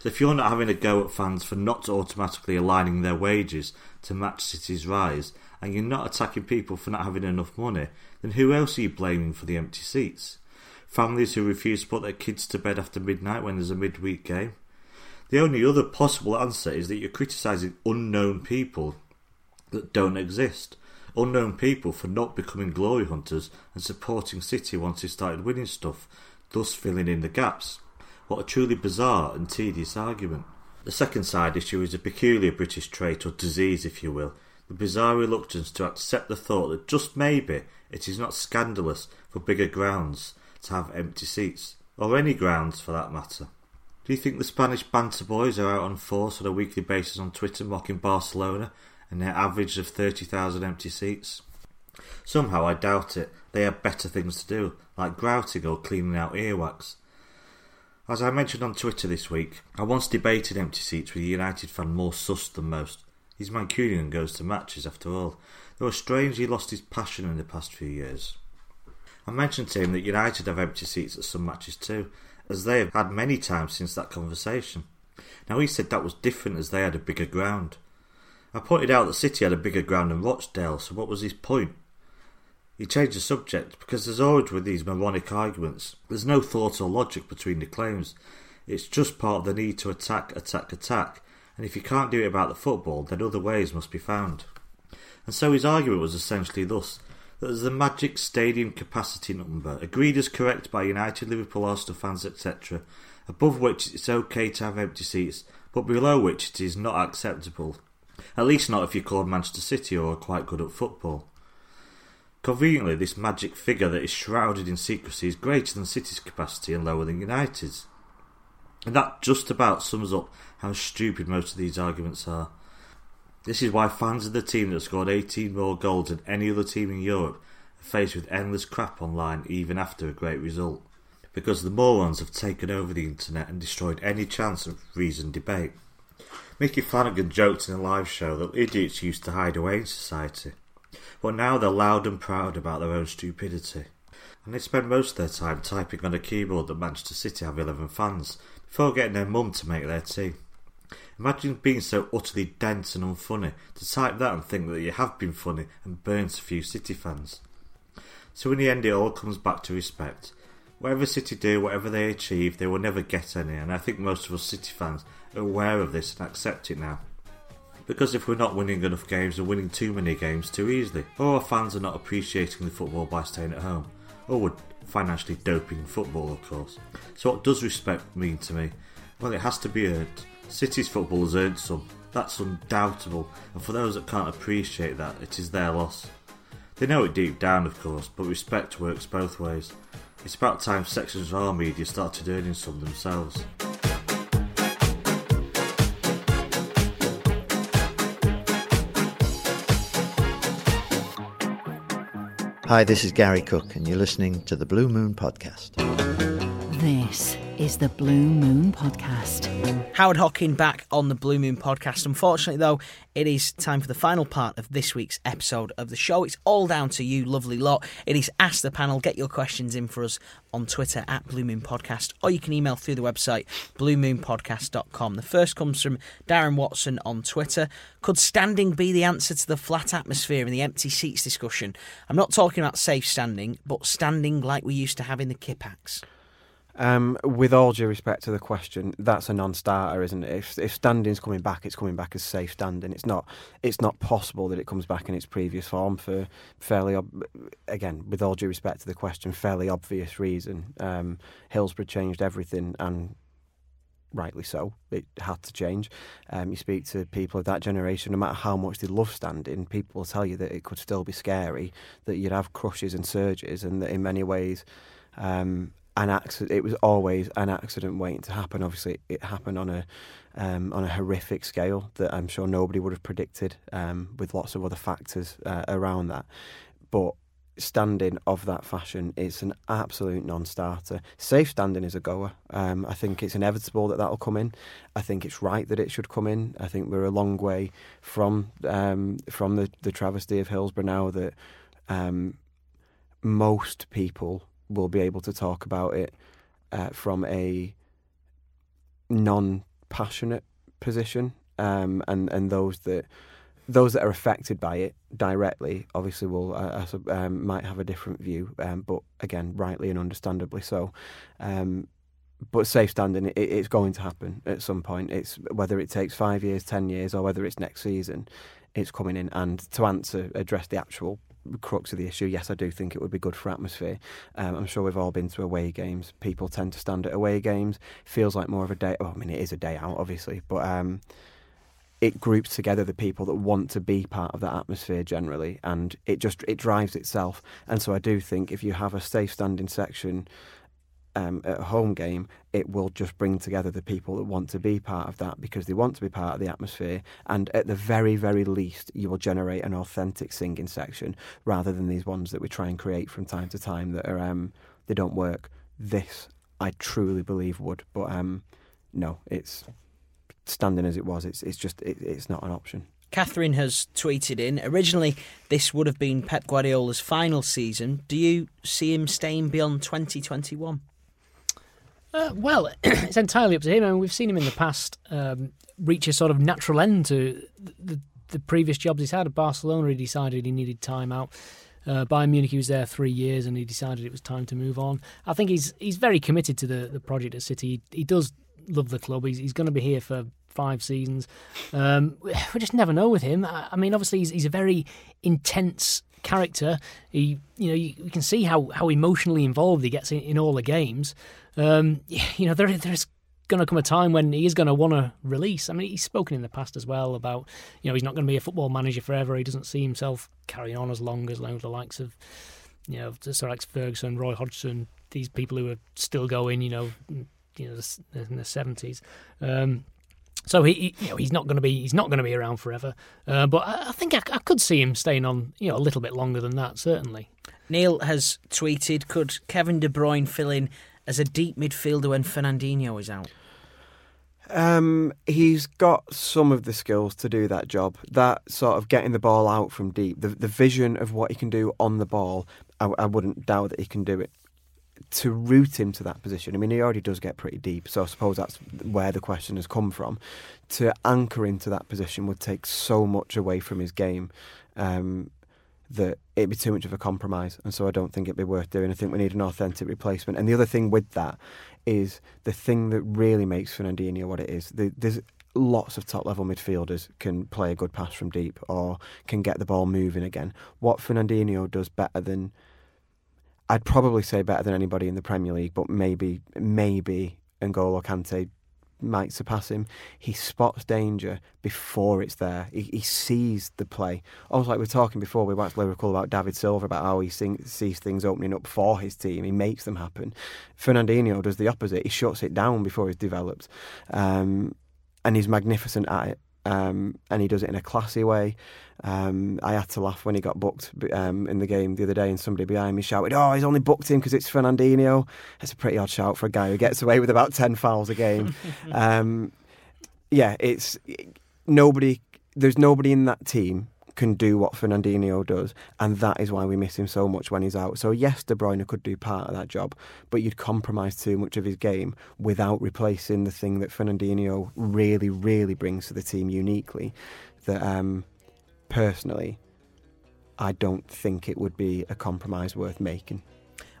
So if you're not having a go at fans for not automatically aligning their wages to match City's rise, and you're not attacking people for not having enough money, then who else are you blaming for the empty seats? Families who refuse to put their kids to bed after midnight when there's a midweek game? The only other possible answer is that you're criticising unknown people that don't exist. Unknown people for not becoming glory hunters and supporting City once they started winning stuff, thus filling in the gaps. What a truly bizarre and tedious argument. The second side issue is a peculiar British trait or disease, if you will, the bizarre reluctance to accept the thought that just maybe it is not scandalous for bigger grounds to have empty seats, or any grounds for that matter. Do you think the Spanish banter boys are out on force on a weekly basis on Twitter mocking Barcelona and their average of 30,000 empty seats? Somehow I doubt it. They have better things to do, like grouting or cleaning out earwax. As I mentioned on Twitter this week, I once debated empty seats with a United fan more sus than most. He's Mancunian and goes to matches after all, though strangely lost his passion in the past few years. I mentioned to him that United have empty seats at some matches too, as they have had many times since that conversation. Now he said that was different as they had a bigger ground. I pointed out that City had a bigger ground than Rochdale, so what was his point? He changed the subject because, as always with these moronic arguments, there's no thought or logic between the claims. It's just part of the need to attack, attack, attack, and if you can't do it about the football, then other ways must be found. And so his argument was essentially thus that there's a magic stadium capacity number, agreed as correct by United, Liverpool, Arsenal fans, etc., above which it's okay to have empty seats, but below which it is not acceptable. At least not if you're called Manchester City or are quite good at football. Conveniently, this magic figure that is shrouded in secrecy is greater than City's capacity and lower than United's. And that just about sums up how stupid most of these arguments are. This is why fans of the team that scored 18 more goals than any other team in Europe are faced with endless crap online even after a great result. Because the morons have taken over the internet and destroyed any chance of reasoned debate. Micky Flanagan joked in a live show that idiots used to hide away in society but now they're loud and proud about their own stupidity. And they spend most of their time typing on a keyboard that Manchester City have 11 fans before getting their mum to make their tea. Imagine being so utterly dense and unfunny to type that and think that you have been funny and burnt a few City fans. So in the end, it all comes back to respect. Whatever City do, whatever they achieve, they will never get any, and I think most of us City fans are aware of this and accept it now because if we're not winning enough games and winning too many games too easily, or our fans are not appreciating the football by staying at home, or we're financially doping football, of course. So, what does respect mean to me? Well, it has to be earned. City's football has earned some. That's undoubtable, and for those that can't appreciate that, it is their loss. They know it deep down, of course, but respect works both ways. It's about time sections of our media started earning some themselves. Hi, this is Gary Cook, and you're listening to the Blue Moon Podcast. This is the Blue Moon Podcast. Howard Hockin back on the Blue Moon Podcast. Unfortunately, though, it is time for the final part of this week's episode of the show. It's all down to you, lovely lot. It is Ask the Panel. Get your questions in for us on Twitter at Blue Moon Podcast, or you can email through the website bluemoonpodcast.com. The first comes from Darren Watson on Twitter. Could standing be the answer to the flat atmosphere and the empty seats discussion? I'm not talking about safe standing, but standing like we used to have in the Kippax. Um, with all due respect to the question, that's a non-starter, isn't it? If, if standing's coming back, it's coming back as safe standing. It's not. It's not possible that it comes back in its previous form for fairly, ob- again, with all due respect to the question, fairly obvious reason. Um, Hillsborough changed everything, and rightly so. It had to change. Um, you speak to people of that generation, no matter how much they love standing, people will tell you that it could still be scary, that you'd have crushes and surges, and that in many ways. Um, an accident. It was always an accident waiting to happen. Obviously, it happened on a um, on a horrific scale that I'm sure nobody would have predicted, um, with lots of other factors uh, around that. But standing of that fashion is an absolute non-starter. Safe standing is a goer. Um, I think it's inevitable that that'll come in. I think it's right that it should come in. I think we're a long way from um, from the, the travesty of Hillsborough now that um, most people will be able to talk about it uh, from a non-passionate position, um, and and those that those that are affected by it directly, obviously, will uh, um, might have a different view, um, but again, rightly and understandably so. Um, but safe standing, it, it's going to happen at some point. It's whether it takes five years, ten years, or whether it's next season. It's coming in, and to answer, address the actual crux of the issue, yes, I do think it would be good for atmosphere. Um, I'm sure we've all been to away games. People tend to stand at away games. Feels like more of a day. Well, I mean, it is a day out, obviously, but um, it groups together the people that want to be part of that atmosphere generally, and it just it drives itself. And so I do think if you have a safe standing section um, at a home game, it will just bring together the people that want to be part of that because they want to be part of the atmosphere. And at the very, very least, you will generate an authentic singing section rather than these ones that we try and create from time to time that are um, they don't work. This I truly believe would, but um, no, it's standing as it was. It's it's just it, it's not an option. Catherine has tweeted in. Originally, this would have been Pep Guardiola's final season. Do you see him staying beyond 2021? Uh, well, it's entirely up to him. I mean, we've seen him in the past um, reach a sort of natural end to the, the, previous jobs he's had. At Barcelona, he decided he needed time out. Uh, Bayern Munich, he was there three years, and he decided it was time to move on. I think he's he's very committed to the, the project at City. He, he does love the club. He's, he's going to be here for five seasons. Um, we just never know with him. I, I mean, obviously, he's, he's a very intense character. He, you know, you, you, can see how, how emotionally involved he gets in, in all the games um, you know, there, there's going to come a time when he is going to want to release. I mean, he's spoken in the past as well about, you know, he's not going to be a football manager forever. He doesn't see himself carrying on as long as the likes of, you know, Sir Alex Ferguson, Roy Hodgson, these people who are still going, you know, you know, in the seventies. Um, so he, you know, he's not going to be he's not going to be around forever. Uh, but I, I think I, I, could see him staying on, you know, a little bit longer than that. Certainly. Neil has tweeted: Could Kevin De Bruyne fill in as a deep midfielder when Fernandinho is out? Um, he's got some of the skills to do that job. That sort of getting the ball out from deep, the the vision of what he can do on the ball, I, I wouldn't doubt that he can do it. To route him to that position, I mean, he already does get pretty deep, so I suppose that's where the question has come from. To anchor into that position would take so much away from his game. Um, that it'd be too much of a compromise, and so I don't think it'd be worth doing. I think we need an authentic replacement. And the other thing with that is the thing that really makes Fernandinho what it is. The, there's lots of top level midfielders can play a good pass from deep or can get the ball moving again. What Fernandinho does better than I'd probably say better than anybody in the Premier League, but maybe maybe N'Golo Kante might surpass him. He spots danger before it's there. He, he sees the play. Almost like we were talking before, we watched Liverpool about David Silva, about how he sing, sees things opening up for his team. He makes them happen. Fernandinho does the opposite. He shuts it down before it's developed. Um, and he's magnificent at it um, and he does it in a classy way. Um, I had to laugh when he got booked um, in the game the other day, and somebody behind me shouted, "Oh, he's only booked him because it's Fernandinho." It's a pretty odd shout for a guy who gets away with about ten fouls a game. Um, yeah, it's nobody. There's nobody in that team can do what Fernandinho does, and that is why we miss him so much when he's out. So yes, De Bruyne could do part of that job, but you'd compromise too much of his game without replacing the thing that Fernandinho really, really brings to the team uniquely. That um, personally, I don't think it would be a compromise worth making.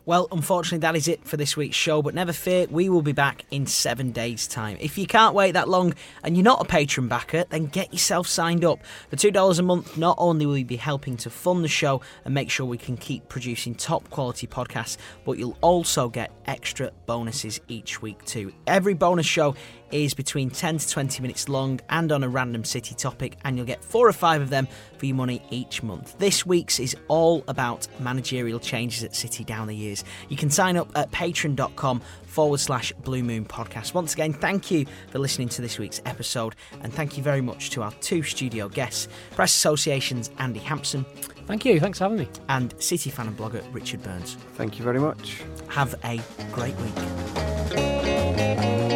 Well, unfortunately, that is it for this week's show, but never fear, we will be back in seven days' time. If you can't wait that long and you're not a Patreon backer, then get yourself signed up. For $2 a month, not only will you be helping to fund the show and make sure we can keep producing top quality podcasts, but you'll also get extra bonuses each week too. Every bonus show is between 10 to 20 minutes long and on a random city topic, and you'll get four or five of them for your money each month. This week's is all about managerial changes at City down the years. You can sign up at patreon.com forward slash Blue Moon podcast. Once again, thank you for listening to this week's episode, and thank you very much to our two studio guests, Press Association's Andy Hampson. Thank you, thanks for having me. And City fan and blogger Richard Burns. Thank you very much. Have a great week.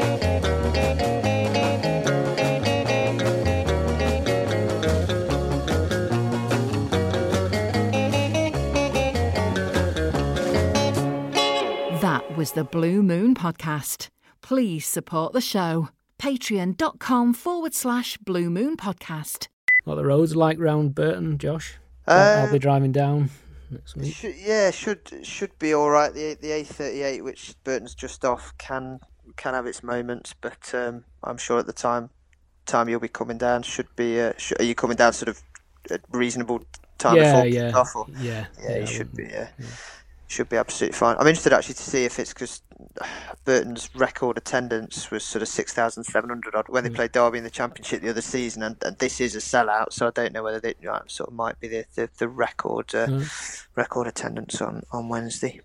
Was the Blue Moon Podcast. Please support the show. Patreon.com forward slash Blue Moon Podcast. What the roads like round Burton, Josh? I'll, I'll be Uh, driving down next week. Should, yeah, should should be all right. The the A38, which Burton's just off, can can have its moments, but um, I'm sure at the time time you'll be coming down should be. Uh, sh- are you coming down sort of at reasonable time Yeah, before yeah, kick-off, or- yeah, yeah, yeah, you I should would- be. Yeah. Should be absolutely fine. I'm interested actually to see if it's because Burton's record attendance was sort of 6,700 odd when they Mm. played Derby in the Championship the other season, and, and this is a sellout, so I don't know whether they you know, sort of might be the, the, the record uh, Mm. record attendance on, on Wednesday.